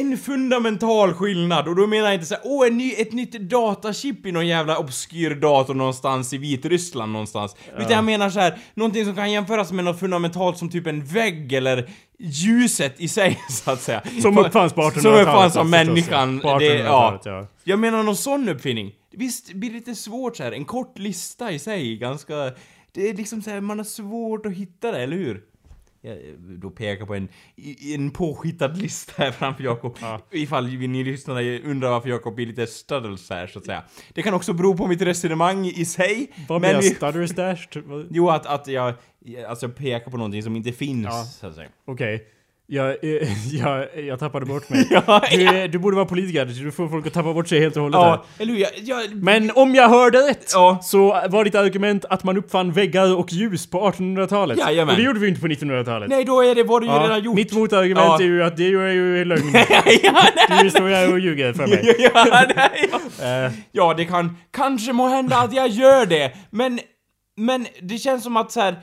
En fundamental skillnad, och då menar jag inte såhär åh, en ny, ett nytt datachip i någon jävla obskyr dator någonstans i Vitryssland någonstans. Utan jag menar så här, någonting som kan jämföras med något fundamentalt som typ en vägg eller ljuset i sig, så att säga. Som uppfanns på 1800-talet. Som uppfanns av människan. På Det, ja. 1800-talet, ja. Jag menar någon sån uppfinning. Visst blir det lite svårt så här. en kort lista i sig, ganska... Det är liksom så här, man har svårt att hitta det, eller hur? Jag då pekar på en, en påskittad lista här framför Jakob. Ja. Ifall ni lyssnare undrar varför Jakob blir lite studdles här, så att säga. Det kan också bero på mitt resonemang i sig. Vad men menar vi- stutter stashed? Vad- Jo, att, att jag, alltså pekar på någonting som inte finns, Ja. Okej. Jag, eh, jag, jag tappade bort mig. Ja, Du, är- du borde vara politiker, du får folk att tappa bort sig helt och hållet Ja, här. eller hur? Jag, Men om jag hörde rätt Ja. så var ditt argument att man uppfann väggar och ljus på 1800-talet. Jajamän. Och det gjorde vi inte på 1900-talet. nej, då är det, var det ju Ja, redan gjort. Mitt motargument Ja. är ju att det är ju lögn. ja. Du står här och ljuger för mig. ja, nej, ja. Eh, Ja, det kan kanske må hända att jag gör det, men Men det känns som att så här.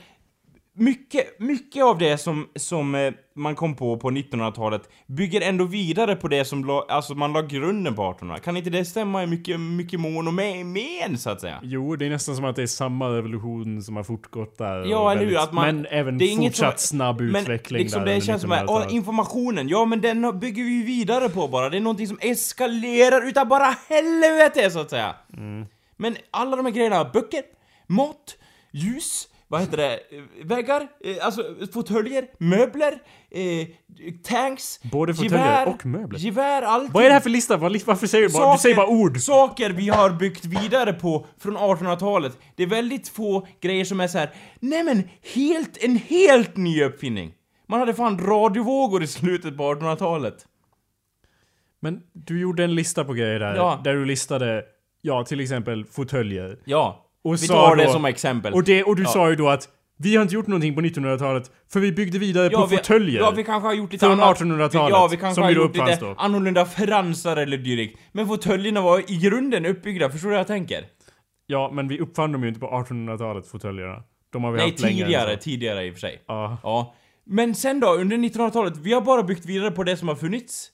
Mycket, mycket av det som, som eh, man kom på på 1900-talet bygger ändå vidare på det som la, alltså man la grunden på 1800 Kan inte det stämma i mycket, mycket mån och med, men så att säga? Jo, det är nästan som att det är samma revolution som har fortgått där. Ja, eller hur? väldigt- Att man, men även det är inget fortsatt som- snabb utveckling men liksom där det känns som att, 1900-talet. ja, informationen, ja men den bygger vi vidare på bara. Det är någonting som eskalerar utav bara helvete så att säga. Mm. Men alla de här grejerna, böcker, mat, ljus, vad heter det, eh, väggar, eh, alltså fåtöljer, möbler, eh, tanks, Både gevär, och möbler. Gevär, allting. Vad är det här för lista? Vad- Varför säger du bara, du säger bara ord? Saker vi har byggt vidare på från 1800-talet. Det är väldigt få grejer som är så här. nej men helt, en helt ny uppfinning. Man hade fan radiovågor i slutet på 1800-talet. Men du gjorde en lista på grejer där. Ja. Där du listade, ja till exempel fåtöljer. Ja. Och vi tar det då- som exempel. Och, det, och du Ja. sa ju då att vi har inte gjort någonting på 1900-talet för vi byggde vidare ja, på vi, fåtöljer. Ja, vi kanske har gjort lite Från annat. 1800-talet, Ja, vi kanske som har gjort lite då. annorlunda fransar eller dylikt. Men fåtöljerna var i grunden uppbyggda, förstår du vad jag tänker? Ja, men vi uppfann dem ju inte på 1800-talet, fåtöljerna. De har vi Nej, haft längre tidigare, så. tidigare i och för sig. Ja. Ja. Men sen då, under 1900-talet, vi har bara byggt vidare på det som har funnits.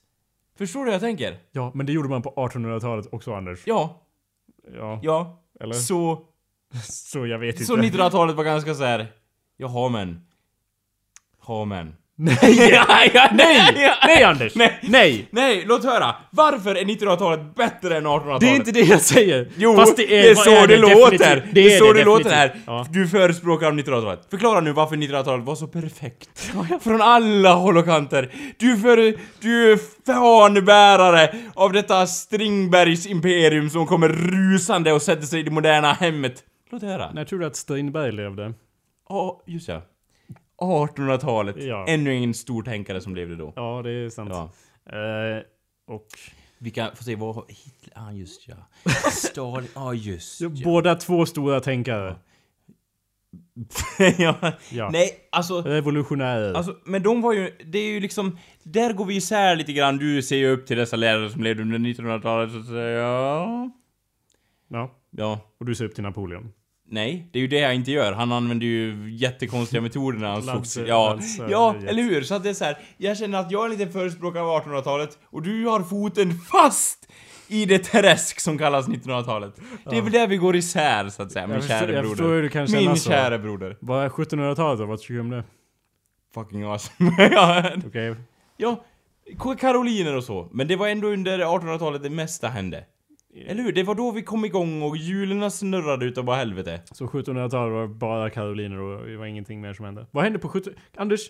Förstår du vad jag tänker? ja, men det gjorde man på 1800-talet också, Anders. Ja, Ja. ja. Eller? Så, Så jag vet inte. så 1900-talet var ganska så här. Jaha men. Ja men. Nej! nej! Nej! Nej, Anders! Nej. Nej! Nej, låt höra! Varför är 1900-talet bättre än 1800-talet? Det är inte det jag säger! Jo, Fast det är, vad så det, definitivt. låter! Det är så det, låter här! Ja. Du förespråkar om 1900-talet. Förklara nu varför 1900-talet var så perfekt. Från alla håll och kanter. Du, för, du är fanbärare av detta Strindbergs imperium som kommer rusande och sätter sig i det moderna hemmet. Låt höra. När tror du att Strindberg levde? Ja, just ja. 1800-talet. Ja. Ännu en stor tänkare som levde då. Ja, det är sant. Ja. Eh, och... Vi kan få se vad Hitler... Ja, just ja. Stalin... Ja, just ja. Båda två stora tänkare. ja. Ja. Nej, alltså... Revolutionärer. Alltså, men de var ju, det är ju liksom, där går vi isär lite grann. Du ser ju upp till dessa lärare som levde under 1900-talet så att säga, ja. ja. Ja. Och du ser upp till Napoleon. Nej, det är ju det jag inte gör. Han använder ju jättekonstiga metoder när han slogs. Ja, lanser- ja, eller hur? Så att det är så här. jag känner att jag är lite förespråkare av 1800-talet och du har foten fast i det träsk som kallas 1900-talet. Det är väl där vi går isär så att säga, min Jag kära jag broder. förstår hur du kan känna min kära broder. Vad är 1700-talet då? Vad tycker du om det? Fucking awesome. ja, Okej. Ja, K- karoliner och så. Men det var ändå under 1800-talet det mesta hände. Eller hur? Det var då vi kom igång och hjulen snurrade utav bara helvete. Så 1700-talet var bara karoliner och det var ingenting mer som hände. Vad hände på 17... Anders...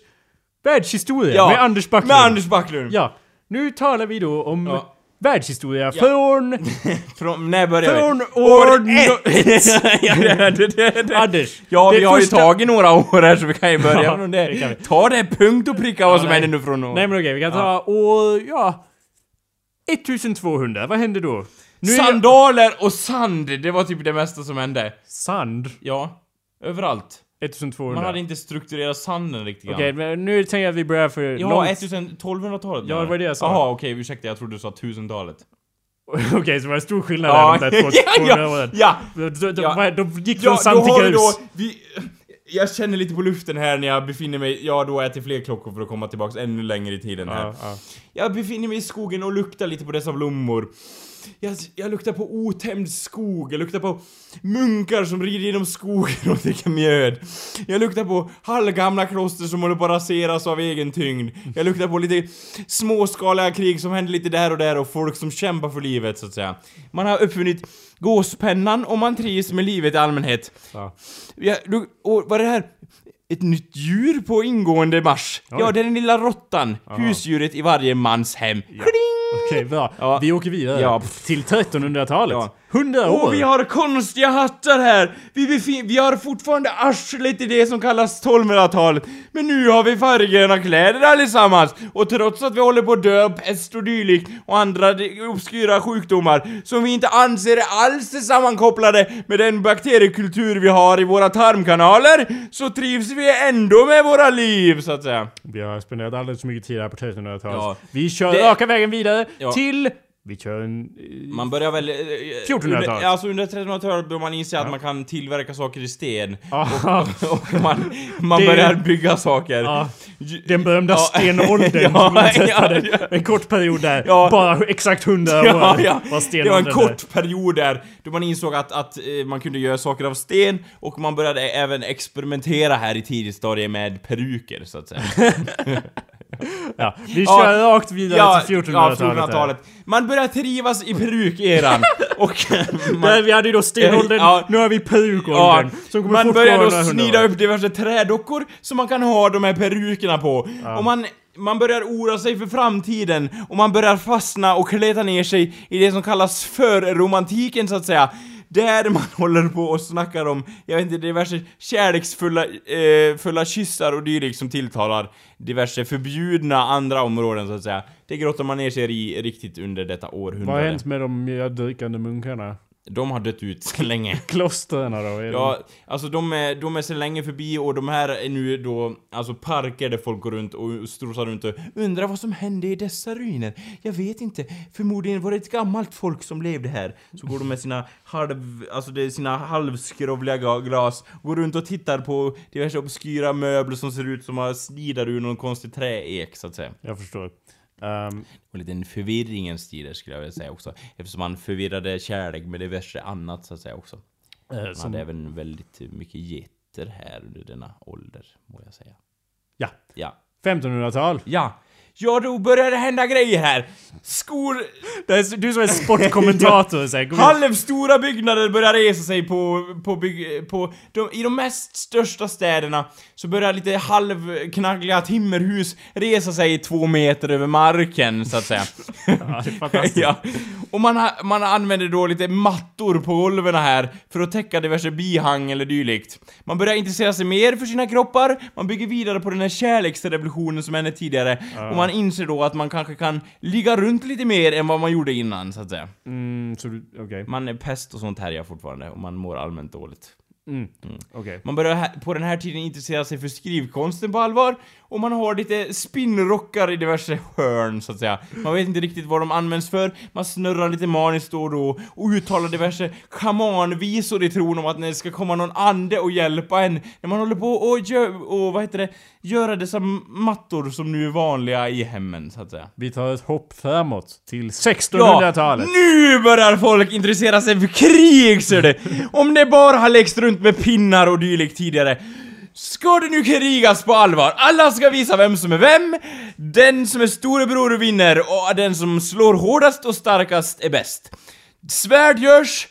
Världshistoria med Anders Backlund. Med Anders Backlund! Ja. Nu talar vi då om Ja. världshistoria från... Från, när började Från vi? år ett! ja, det, det, det. Anders. Ja, det vi har första- ju tagit några år här så vi kan ju börja Ja, från det det. kan vi. Ta det punkt och pricka vad Ja, som händer nu från år. Nej men okej, vi kan ta år... Ja... 1200. Vad hände då? Nu är jag- Sandaler och sand, det var typ det mesta som hände. Sand? Ja, överallt. 1200. Man hade inte strukturerat sanden riktigt Okej, grann. men nu tänker jag att vi börjar för Ja, långt... 1200-talet Ja, det var det jag sa. Jaha, okej, ursäkta, jag trodde du sa 1000-talet. Okej, så det var en stor skillnad där de där två, ja, två ja, åren. ja. Då, då, Ja. då gick Ja, från sand till vi grus. då, vi, jag känner lite på luften här när jag befinner mig, ja då äter fler klockor för att komma tillbaks ännu längre i tiden här. Ja, ja. Jag befinner mig i skogen och luktar lite på dessa blommor. Jag, jag luktar på otämjd skog, jag luktar på munkar som rider genom skogen och dricker mjöd. Jag luktar på halvgamla kloster som håller på att raseras av egen tyngd. Jag luktar på lite småskaliga krig som händer lite där och där och folk som kämpar för livet så att säga. Man har uppfunnit gåspennan och man trivs med livet i allmänhet. Ja. Ja, du, och vad är det här? Ett nytt djur på ingående marsch. Oj. Ja, det är den lilla råttan. Husdjuret i varje mans hem. Kling! Okej, bra. Ja. Vi åker vidare. Ja. Till 1300-talet. Ja. 100 år. Och vi har konstiga hattar här! Vi, befin- vi har fortfarande arslet i det som kallas 1200-talet. Men nu har vi färggröna kläder allesammans! Och trots att vi håller på att dö av pest och dylikt och andra obskyra sjukdomar som vi inte anser är alls är sammankopplade med den bakteriekultur vi har i våra tarmkanaler, så trivs vi ändå med våra liv, så att säga. Vi har spenderat alldeles för mycket tid här på 1300-talet. Ja. Vi kör Det- raka vägen vidare Ja. till Vi kör en... eh, Man börjar väl... eh, 1400-talet. under- Alltså under 1300-talet börjar man inse att man kan tillverka saker i sten. Aha. Och man, man Det- börjar bygga saker. Ja, den berömda Ja. stenåldern Ja, som vi träffade. ja, ja. En kort period där. Ja. Bara exakt 100 år Ja, ja. var Det var en stenåldern kort period där då man insåg att, att eh, man kunde göra saker av sten och man började även experimentera här i tidigt stadie med peruker så att säga. Ja, vi Ja. kör rakt vidare ja, till ja, 1400-talet. 1400-talet. Man börjar trivas i perukeran och man, vi hade ju då stenåldern, Ja. nu har vi Ja, perukåldern. kommer man börjar då snida upp diverse trädockor som man kan ha de här perukerna på. Och man, man börjar oroa sig för framtiden och man börjar fastna och kleta ner sig i det som kallas för romantiken så att säga. Där man håller på och snackar om, jag vet inte, diverse kärleksfulla eh, fulla kyssar och dylikt som tilltalar diverse förbjudna andra områden så att säga. Det grottar man ner sig i riktigt under detta århundrade. Vad har hänt med de mjöddrykande munkarna? De har dött ut så länge. Klostren då? Är Ja, alltså de är, de är så länge förbi och de här är nu då alltså parker där folk går runt och strosar runt och undrar vad som hände i dessa ruiner. Jag vet inte. Förmodligen var det ett gammalt folk som levde här. Så går de med sina halv, alltså det är sina halvskrovliga ga- glas, går runt och tittar på diverse obskyra möbler som ser ut som har snidar ur någon konstig träek så att säga. jag förstår. Ehm, Och en liten förvirringens tid skulle jag vilja säga också. Eftersom man förvirrade kärlek med diverse annat så att säga också. eh, Man som, hade även väldigt mycket getter här under denna ålder, må jag säga. ja. Ja. 1500-tal. Ja. Ja, då börjar det hända grejer här. Skor... Är, du som är sportkommentator så här. Halvstora byggnader börjar resa sig på, på, bygg, på de, I de mest största städerna så börjar lite halvknaggliga timmerhus resa sig två meter över marken, så att säga. Ja, det är fantastiskt. ja. Och man, ha, man använder då lite mattor på golven här för att täcka diverse bihang eller dylikt. Man börjar intressera sig mer för sina kroppar, man bygger vidare på den här kärleksrevolutionen som hände tidigare, och man inser då att man kanske kan ligga runt lite mer än vad man gjorde innan, så att säga. Mm, så du, okej. Man är pest och sånt härjar fortfarande, och man mår allmänt dåligt. Mm. Okej. Man börjar på den här tiden intressera sig för skrivkonsten på allvar, och man har lite spinnrockar i diverse hörn, så att säga. Man vet inte riktigt vad de används för, man snurrar lite maniskt då och då, och uttalar diverse schamanvisor i tron om att det ska komma någon ande och hjälpa en, när man håller på och, gör, och vad heter det, göra dessa mattor som nu är vanliga i hemmen, så att säga. Vi tar ett hopp framåt till 1600-talet. nu börjar folk intressera sig för krig ser du! Om det bara har läckts runt med pinnar och dylikt tidigare. Ska det nu krigas på allvar? Alla ska visa vem som är vem, den som är storebror vinner och den som slår hårdast och starkast är bäst. Svärd görs,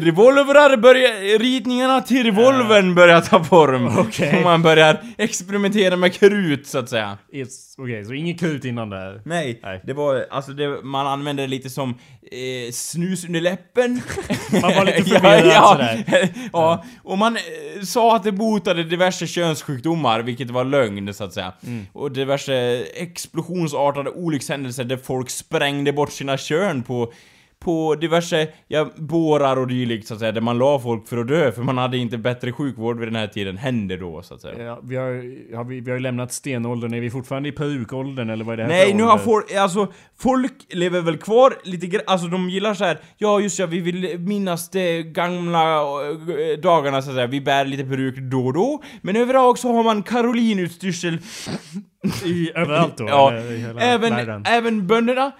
revolvrar börjar, ritningarna till revolvern börjar ta form. Okej. Och man börjar experimentera med krut så att säga. It's- Okej, så inget krut innan det här. Nej, Nej. det var, alltså det, man använde det lite som eh, snus under läppen. Man var lite förvirrad sådär. ja, ja, och man eh, sa att det botade diverse könssjukdomar, vilket var lögn så att säga. Mm. Och diverse explosionsartade olyckshändelser där folk sprängde bort sina kön på på diverse, ja, bårar och dylikt så att säga, där man la folk för att dö, för man hade inte bättre sjukvård vid den här tiden, hände då så att säga. Ja, vi, har, har vi, vi har ju lämnat stenåldern. Är vi fortfarande i perukåldern eller vad är det här Nej, för nu har folk, alltså, folk lever väl kvar lite grann, alltså de gillar så här. ja just ja, vi vill minnas de gamla äh, dagarna så att säga, vi bär lite peruk då och då, men överlag så har man karolinutstyrsel, I, överallt då? ja, även, även bönderna,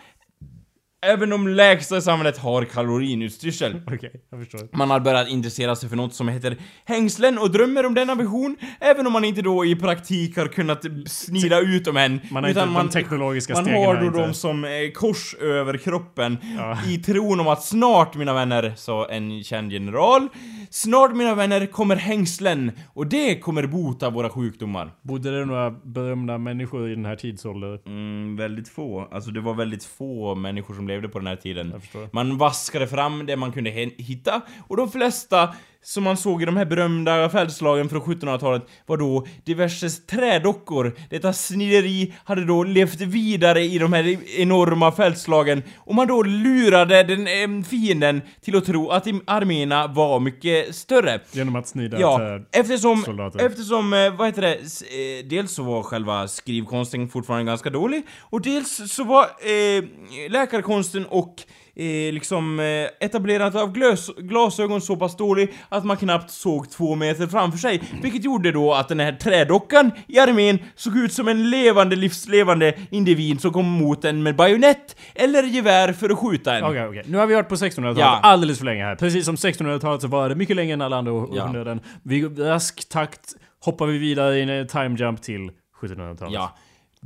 även de lägsta i samhället har karolinutstyrsel. Okej, jag förstår. Man har börjat intressera sig för något som heter hängslen och drömmer om denna vision, även om man inte då i praktik har kunnat snida ut dem än. Man har inte de teknologiska man stegen har här då inte. dem som kors över kroppen Ja. i tron om att snart, mina vänner, sa en känd general, snart mina vänner kommer hängslen och det kommer bota våra sjukdomar. Bodde det några berömda människor i den här tidsåldern? Mm, väldigt få. Alltså det var väldigt få människor som levde på den här tiden. Man vaskade fram det man kunde hitta och de flesta som man såg i de här berömda fältslagen från 1700-talet var då diverse trädockor. Detta snideri hade då levt vidare i de här enorma fältslagen och man då lurade den eh, fienden till att tro att arméerna var mycket större. Genom att snida Ja, eftersom, soldater. eftersom, eh, vad heter det, eh, dels så var själva skrivkonsten fortfarande ganska dålig, och dels så var eh, läkarkonsten och eh, liksom eh, etablerandet av glös, glasögon så pass dålig att man knappt såg två meter framför sig, vilket gjorde då att den här trädockan i armén såg ut som en levande, livslevande individ som kom mot en med bajonett eller gevär för att skjuta en. Okej, okej. Nu har vi varit på 1600-talet Ja. alldeles för länge här. Precis som 1600-talet så var det mycket längre än alla andra Ja. århundraden. Vi i rask takt hoppar vi vidare i en time jump till 1700-talet. Ja.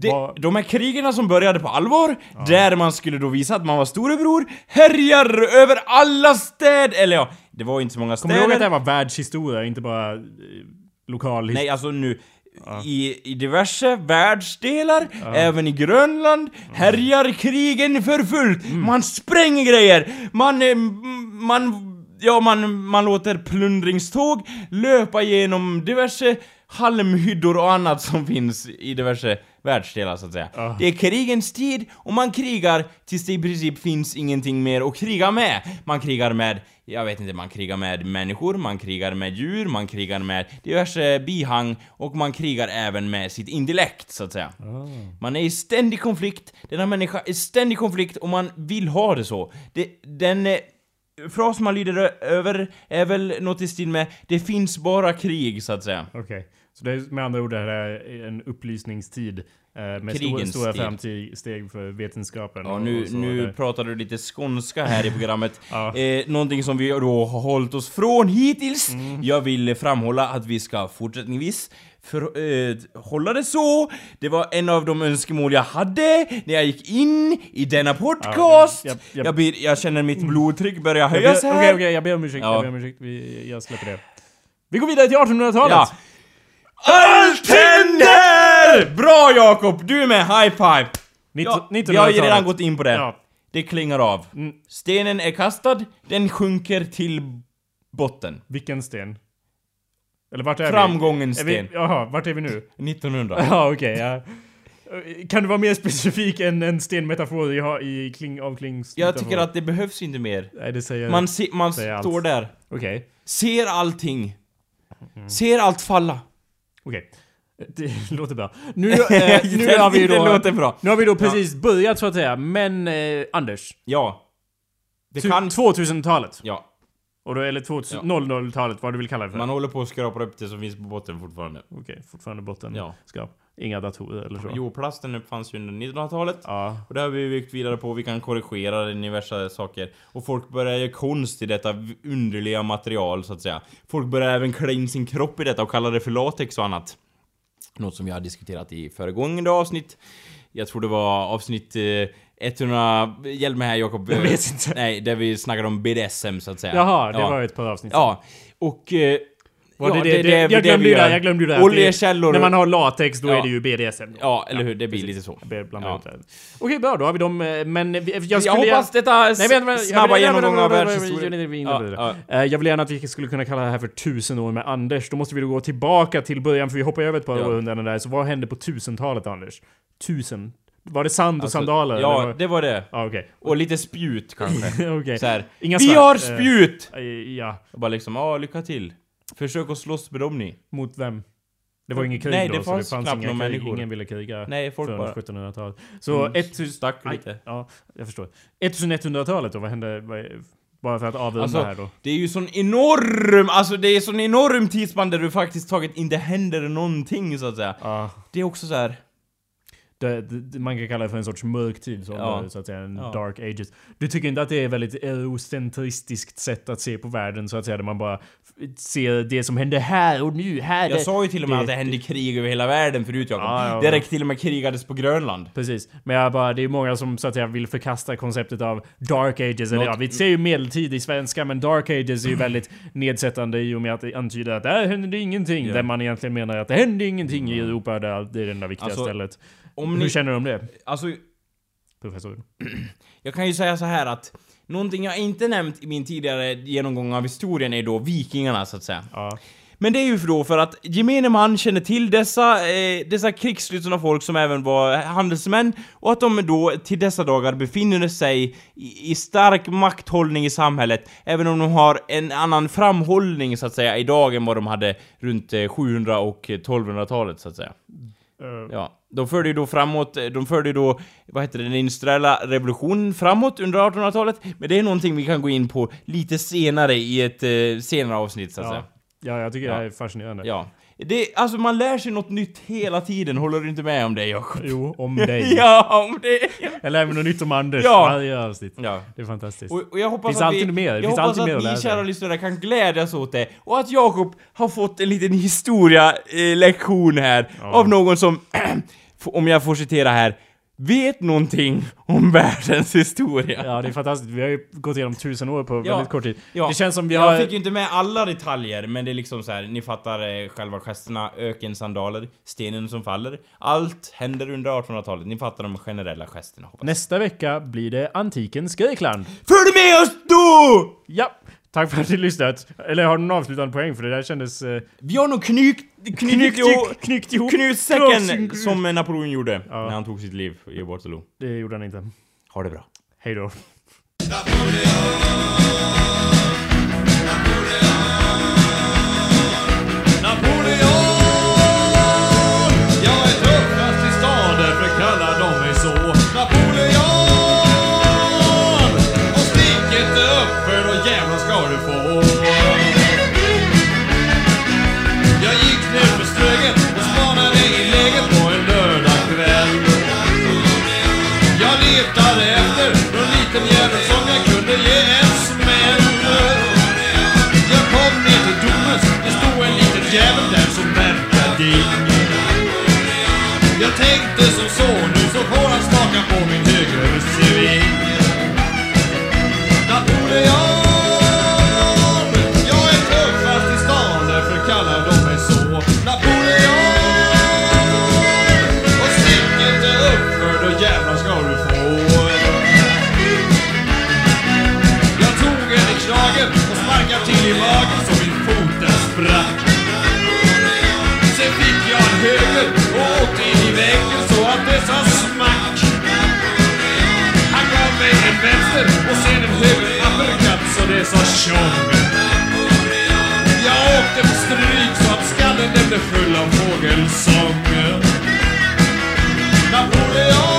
Det, de här krigen som började på allvar, där man skulle då visa att man var storebror, härjar över alla städer, eller ja, det var inte så många Kommer du ihåg att det städer. här var världshistoria, inte bara eh, lokal? Nej, alltså nu, i, i diverse världsdelar, även i Grönland, härjar krigen för fullt. Mm. Man spränger grejer, man, eh, man, ja man, man låter plundringståg löpa genom diverse halmhyddor och annat som finns i diverse världsdelar så att säga. Ja. Det är krigens tid och man krigar tills det i princip finns ingenting mer att kriga med. Man krigar med, jag vet inte, man krigar med människor, man krigar med djur, man krigar med diverse bihang och man krigar även med sitt intellekt så att säga. Man är i ständig konflikt, denna människa är i ständig konflikt och man vill ha det så. Det, den eh, fras man lyder över är väl något i stil med Det finns bara krig, så att säga. Okej. Så det är med andra ord det här är en upplysningstid. eh, Med stora, stora framsteg för vetenskapen. Ja, nu, nu pratar du lite skånska här i programmet. Ja. eh, någonting som vi då har hållit oss från hittills. Mm. Jag vill framhålla att vi ska fortsättningsvis för, eh, hålla det så. Det var en av de önskemål jag hade när jag gick in i denna podcast. Ja, jag- jag- jag, ber, jag känner mitt blodtryck börja Jag höjas här. Okej, okej, jag ber om ursäkt. Ja. Jag ber om ursäkt. Vi, jag släpper det. Vi går vidare till 1800-talet! Ja. Allt händer! Bra Jakob, du är med, high five! Ja, 1900-talet. vi har ju redan gått in på det. Ja. Det klingar av. Mm. Stenen är kastad, den sjunker till botten. Vilken sten? Eller vart är Framgångens vi? Är sten. Jaha, vart är vi nu? 1900. Ja, okej. ja. Kan du vara mer specifik än en stenmetafor jag har i kling av klings Jag tycker att det behövs inte mer. Nej, det säger... Man, se, man Säg allt. står där, Okej. ser allting. Ser allt falla. Okej. Det låter bra. Nu, eh, nu har vi ju Det då... låter bra. Nu har vi då precis börjat så att säga, men eh, Anders. Ja. Det kan... 2000-talet. Ja. Och då, eller 2000, Ja. 00-talet, vad du vill kalla det för. Man håller på att skrapa upp det som finns på botten fortfarande. Okej, fortfarande botten. Ja. Skap. Inga datorer eller så. Jo, plasten uppfanns ju under 1900-talet. Ja. Och det har vi byggt vidare på, vi kan korrigera den i saker. Och folk börjar göra konst i detta underliga material, så att säga. Folk börjar även klä in sin kropp i detta och kalla det för latex och annat. Något som vi har diskuterat i föregående avsnitt. Jag tror det var avsnitt eh, 100... Hjälp mig här Jakob. Jag vet inte. Nej, där vi snackade om BDSM så att säga. Jaha, det ja. var ett par avsnitt Ja, och... Eh, Var ja, det, det, det, jag glömde det, gör. jag glömde ju det. Oljekällor. När man har latex, då Ja. är det ju BDSM. då. Ja, eller hur? Det blir lite så. Jag Ja. Okej, bra. Då har vi dem. eh, Men jag Jag, skulle... hoppas detta Nej, vänta, vänta, snabba jag genomgång av jag världshistorien. jag vill- jag. Eh, Jag vill gärna att vi skulle kunna kalla det här för tusen år med Anders. Då måste vi då gå tillbaka till början, för vi hoppar över ett par Ja. århundraden där. Så vad hände på tusentalet, Anders? Tusen? Var det sand och Alltså, sandaler? Ja, vad- det var det. Ja, okej. Och lite spjut kanske. Okej. Så här. Vi har eh, spjut! Eh, Ja, Och bara liksom, ja lycka till. Försök att slåss med dem ni. mot vem? Det var inget krig Nej, då, det så fanns det fanns knappt inga krig. människor. Ingen ville kriga Nej, folk förrän bara... 1700-talet. Så Mm, 1000... stack Aj, lite. Ja, jag förstår. 1100-talet då, vad hände? Bara för att avrunda Alltså, här då. Det är ju sån enorm, alltså det är sån enorm tidsspann där du faktiskt taget inte händer någonting så att säga. Ja. Det är också så här. Det, det, man kan kalla det för en sorts mörktid, så, Ja. så att säga. En Ja. dark ages. Du tycker inte att det är ett väldigt eurocentristiskt sätt att se på världen, så att säga, där man bara ser det som händer här och nu, här. Jag det, sa ju till och med det- att det hände krig över hela världen förut Jakob. Ja, ja, det räckte till och med krigades på Grönland. Precis. Men jag bara, det är många som så att säga vill förkasta konceptet av dark ages. Eller ja, vi säger ju medeltid i svenska, men dark ages är ju väldigt nedsättande i och med att det antyder att där händer det ingenting. Ja. Där man egentligen menar att det händer ingenting i Europa, där det är det enda viktiga Alltså, stället. Om Hur ni, känner du om det, alltså professor? Jag kan ju säga så här att Någonting jag inte nämnt i min tidigare genomgång av historien är då vikingarna, så att säga. Ja. Men det är ju för då för att gemene man känner till dessa, eh, dessa krigslystna folk som även var handelsmän och att de då till dessa dagar befinner sig i, i stark makthållning i samhället, även om de har en annan framhållning så att säga idag än vad de hade runt eh, 700 och 1200-talet så att säga. Eh, Ja, de förde ju då framåt, de förde ju då, vad heter det, den industriella revolutionen framåt under 1800-talet, men det är någonting vi kan gå in på lite senare i ett eh, senare avsnitt så att säga. ja. ja, jag tycker Ja. det här är fascinerande. Ja. Det, alltså man lär sig något nytt hela tiden, håller du inte med om det Jakob? Jo, om dig. ja, om det! Jag lär mig något nytt om Anders Ja. varje avsnitt. Ja. Det är fantastiskt. Och, och jag hoppas Finns att alltid vi, mer, jag finns hoppas alltid att att ni kära lyssnare kan glädjas åt det, och att Jakob har fått en liten historia, eh, här, av någon som, om jag får citera här, vet någonting om världens historia. Ja, det är fantastiskt. Vi har ju gått igenom tusen år på Ja. väldigt kort tid. Ja, Det känns som vi jag har... fick ju inte med alla detaljer, men det är liksom så här, ni fattar eh, själva gesterna, ökensandaler, stenen som faller. Allt händer under 1800-talet, ni fattar de generella gesterna hoppas jag. Nästa vecka blir det antikens Grekland. Följ med oss då! Ja! Tack för att ni lyssnat. Eller har du någon avslutande poäng? För det där kändes... Eh, Vi har nog knykt, knykt, knyckt, ihop- knyckt ihop... knykt Krossing- säcken som Napoleon gjorde Ja. när han tog sitt liv i Waterloo. Det gjorde han inte. Ha det bra. Hej då. Så sa tjong. Jag åkte på stryk så att skallen den blev full av fågelsång. Napoleon!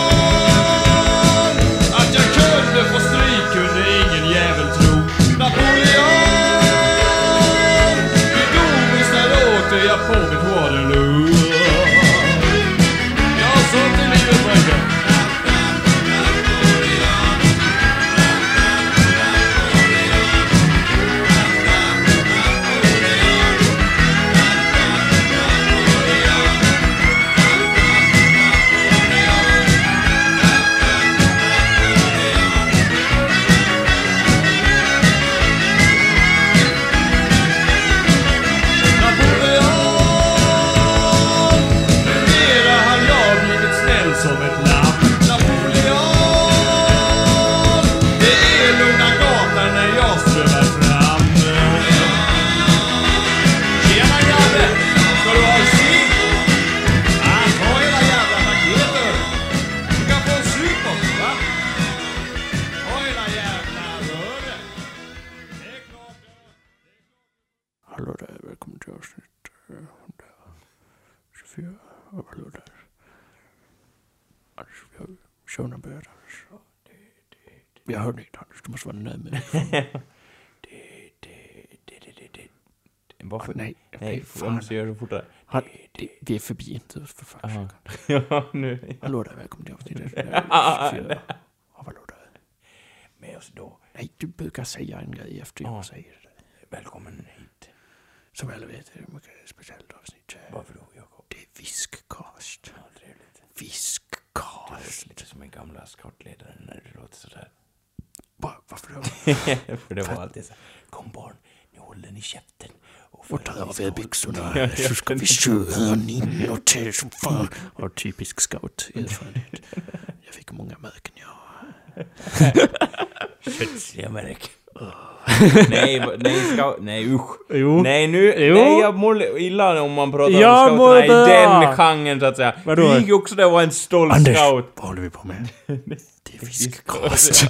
Jag hörde inte Anders, du måste vara med Varför? Nej, Nej, nej, jag fan. måste göra det fortare. Han, det, vi är förbi inte för fan. Ja, nu. Hallå där, välkommen till avsnitt 124 av Hallå där. Med oss då. Nej, du brukar säga en grej efter jag Ja. säger det. Välkommen hit. Som alla vet är det ett mycket speciellt avsnitt. Varför då, Jakob? Det är Viskcast. Ja, trevligt. Det Viskcast. låter lite som en gamla scoutledaren när det låter sådär. Va, varför då? För det var alltid så här, Kom barn, nu håller ni käften. Och Och ta av er byxorna så ska vi köra in till som fan. Har typisk scout-erfarenhet. Jag fick många märken, ja. Köttslemarek. nej, va- nej, ska, nej usch. Jo. Nej nu, Jo. nej jag mår illa om man pratar Jag om scouterna i den genren så att säga. Vadå? Du gick ju också där och var en stolt Anders, scout. vad håller vi på med? Det är fiskkost.